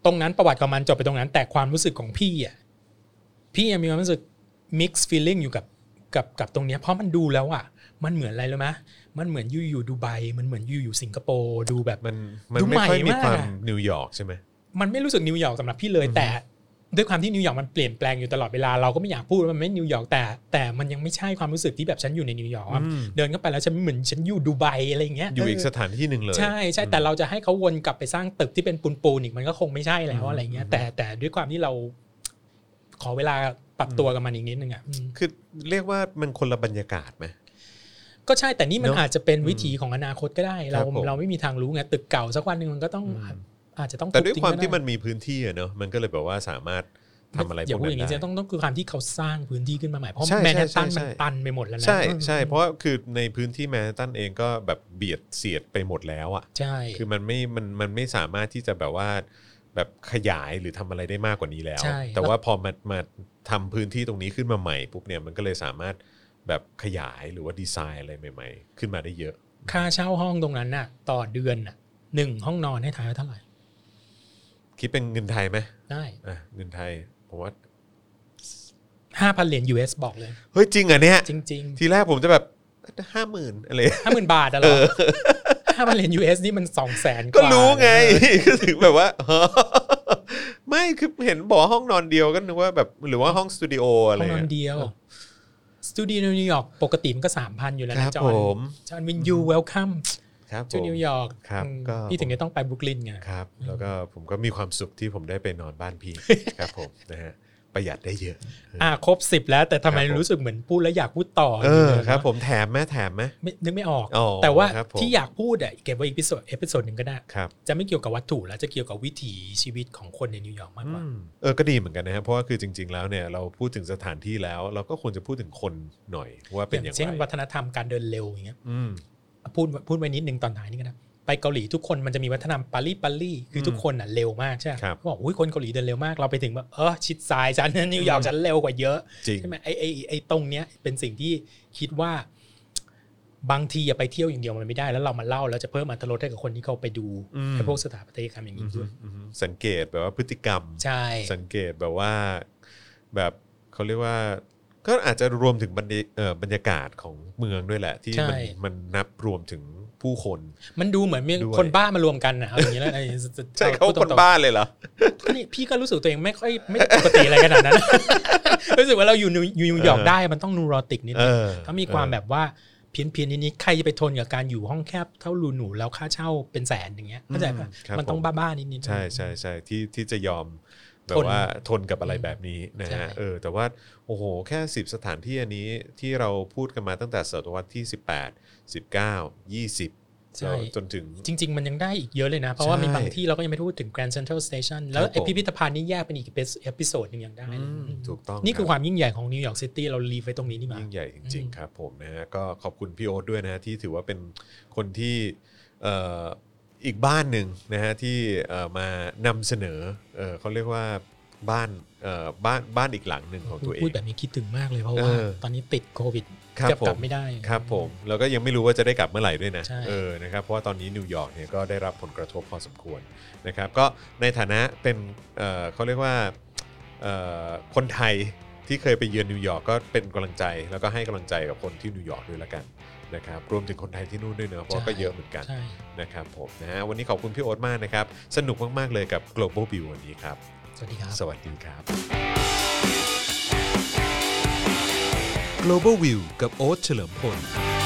ตรงนั้นประวัติของมันจบไปตรงนั้น แต่ความรู้สึกของพี่อะ พี่ยังมีความรู้สึก mixed feeling อยู่กับกับกับตรงเนี้ยเพราะมันดูแล้วอะมันเหมือนอะไรรู้ไหมมันเหมือนอยู่อยู่ดูไบมันเหมือนอยู่อยู่สิงคโปร์ดูแบบมันมันดูไม่ค่อยมีความใหม่มีมากอะนิวยอร์กใช่ไหมมันไม่รู้สึกนิวยอร์กสำหรับพี่เลยแต่ด้วยความที่นิวยอร์กมันเปลี่ยนแปลงอยู่ตลอดเวลาเราก็ไม่อยากพูดว่ามันไม่นิวยอร์กแต่แต่มันยังไม่ใช่ความรู้สึกที่แบบฉันอยู่ในนิวยอร์กอะอืมเดินเข้าไปแล้วฉันเหมือนฉันอยู่ดูไบอะไรอย่างเงี้ยอยู่อีกเสถานที่หนึ่งเลยใช่ใช่แต่เราจะให้เขาวนกลับไปสร้างตึกที่เป็นปูนปูนๆอีกมันก็คงไม่ใช่แล้วอืมอะไรเงี้ยอืมแต่แต่ด้วยความที่เรา ขอเวลาปรับตัวกับมันอีกนิดนึงอะอืมคือเรียกว่ามันคนละบรรยากาศไหมก็ใช่แต่นี่มันเนอะอาจจะเป็นวิถีของอนาคตก็ได้ เราครับผมเราไม่มีทางรู้ไงตึกเก่าสักวันหนึ่งมันก็ต้องอืมอาจจะต้องแต่ด้วยทุบทิ้งความก็ที่ได้มันมีพื้นที่อะเนอะมันก็เลยแบบว่าสามารถทำอะไรพอย่าวกพูดนั้อนย่างนี้ได้จะต้องต้องคือความที่เขาสร้างพื้นที่ขึ้นมาใหม่เพราะใช่แมนฮัตตันใช่ใช่มันตันไปหมดแล้วนะใช่ใช่เพราะว่าคือในพื้นที่แมนฮัตตันเองก็แบบเบียดเสียดไปหมดแล้วอะใช่คือมันไม่มันมันไม่สามารถที่จะแบบว่า แบบขยายหรือทำอะไรได้มากกว่านี้แล้ว ใช่ แต่ว่าพอมามาทำพื้นที่ตรงนี้ขึ้นมาใหม่ปุ๊บเนี่ยมันก็เลยสามารถแบบขยายหรือว่าดีไซน์อะไรใหม่ๆ ขึ้นมาได้เยอะ ค่าเช่าห้องตรงนั้นน่ะ ต่อเดือนน่ะหนึ่งห้องนอนให้ทายว่าเท่าไหร่ คิดเป็นเงินไทยไหมได้อะเงินไทยผมว่าห้าพันเหรียญ US บอกเลย เฮ้ยจริงเหรอะเนี่ย จริงๆทีแรกผมจะแบบห้าหมื่นอะไรห้าหมื่นบาทอะเหรอ ห้าพันเหรียญ US นี่มันสองแสนก็รู้ไงก็ถึงแบบว่าไม่คือเห็นบอกห้องนอนเดียวก็นึกว่าแบบหรือว่าห้องสตูดิโออะไรห้องนอนอะเดียวสตูดิโอนิวยอร์กปกติมันก็สามพันอยู่แล้วครันะบจอห์นจอห์นวิน you welcome ครับผม to นิวยอร์กครับอืมก็พี่ถึงจะต้องไปบรุกลินไงครับ แล้วก็ผมก็มีความสุขที่ผมได้ไปนอนบ้านพี่ครับผมนะฮะ ประหยัดได้เยอะอะครบสิบแล้วแต่ทำไมครับผมรู้สึกเหมือนพูดแล้วอยากพูดต่อเลยเออนะครับ ผมแถมไหมแถมไหมไม่นึกไม่ออกอ๋อแต่ว่าครับผมที่อยากพูดอะเก็บไว้ episode episode หนึ่งก็ได้ครับจะไม่เกี่ยวกับวัตถุแล้วจะเกี่ยวกับวิถีชีวิตของคนในนิวยอร์กมากกว่าอืมเออก็ดีเหมือนกันนะครับเพราะว่าคือจริง ๆ แล้วเนี่ยเราพูดถึงสถานที่แล้ว เราก็ควรจะพูดถึงคนหน่อยว่าเป็นอย่างอย่างเช่นไรวัฒนธรรมการเดินเร็วอย่างเงี้ยอืมพูดพูดไว้นิดนึงตอนท้ายนี่ก็ได้ ไปเกาหลีทุกคนมันจะมีวัฒนธรรมปัลลีปัลลีคือทุกคนอะเร็วมากใช่ไหมครับเขาบอกอุ้ยคนเกาหลีเดินเร็วมากเราไปถึงแบบเออชิดซ้ายฉันนิวยอร์กฉันเร็วกว่าเยอะจริงใช่ไหมไอไอไอตรงเนี้ยเป็นสิ่งที่คิดว่า บางทีอย่าไปเที่ยวอย่างเดียวมันไม่ได้แล้วเรามาเล่าแล้วจะเพิ่มอรรถรสให้กับคนที่เขาไปดูอืมไอพวกสถาปัตยกรรมอย่างอืนี้มด้วยอืมสังเกตแบบว่าพฤติกรรมใช่สังเกตแบบว่า แบบเขาเรียกว่า ก็อาจจะรวมถึงบรรยเอ่อบรรยากาศของเมืองด้วยแหละ ที่มันมันนับรวมถึงผู้คน มันดูเหมือนมีด้วย คนบ้ามารวมกันนะเอาอย่างนี้แล้วไอ้ใช่เขาพูดตครงนๆบ้านเลยเหรอ นี่พี่ก็รู้สึกตัวเองไม่ค่อยไม่ได้ปกติอะไรขนาดนั้น รู้สึกว่าเราอยู่นิวอยู่นิวยอร์กเออ ได้มันต้อง neurotic นิดนึง เออเขามีความแบบว่าเพี้ยนเพี้ยนๆนิดๆใครจะไปทนกับการอยู่ห้องแคบเท่ารูหนูแล้วค่าเช่าเป็นแสนอย่างเงี้ยเข้าใจปะครับมันต้องผม บ้าๆนิดๆ ใช่ใช่ใช่ที่ที่จะยอม แบทบนว่าทนกับอะไรแบบนี้นะใช่ฮะเออแต่ว่าโอ้โห แค่สิบสถานที่อันนี้ที่เราพูดกันมาตั้งแต่ศตวรรษที่ 18 19 20ใช่แล้วจนถึงจริง ๆ มันยังได้อีกเยอะเลยนะ เพราะว่าใช่มีบางที่เราก็ยังไม่ได้พูดถึง Grand Central Station แล้วครับผมไอ้พิพิธภัณฑ์นี่แยกเป็นอีก episode หนึ่งยังได้อืมถูกต้อง นี่คือรับความยิ่งใหญ่ของนิวยอร์กซิตี้เรา leave ไว้ตรงนี้นี่มา ยิ่งใหญ่จริงอืมๆครับผมนะฮะก็ขอบคุณพี่โอ๊ตด้วยนะฮะที่ถือว่าเป็นคนที่เอ่ออีกบ้านหนึ่งนะฮะที่เอ่อมานำเสนอเอ่อเขาเรียกว่าบ้านเอ่อบ้านบ้านอีกหลังหนึ่งของตัวเองพูดแบบนี้คิดถึงมากเลยเพราะว่าเออตอนนี้ติดโควิดครับเกือบกลัผบมไม่ได้ครับผมแล้วก็ยังไม่รู้ว่าจะได้กลับเมื่อไหร่ด้วยนะใช่เออนะครับเพราะว่าตอนนี้นิวยอร์กเนี่ยก็ได้รับผลกระทบพอสมควรนะครับก็ในฐานะเป็นเอ่อเขาเรียกว่าเอ่อคนไทยที่เคยไปเยือนนิวยอร์กก็เป็นกำลังใจ แล้วก็ให้กำลังใจกับคนที่นิวยอร์กด้วยละกัน นะครับรวมถึงคนไทยที่นู่นด้วยเนอะเพราะว่าก็เยอะเหมือนกันใช่นะครับผมนะฮะวันนี้ขอบคุณพี่โอ๊ตมากนะครับ สนุกมาก ๆ เลยกับ global view วันนี้ครับสวัสดีครับ สวัสดีครับ global view กับโอ๊ตเฉลิมพล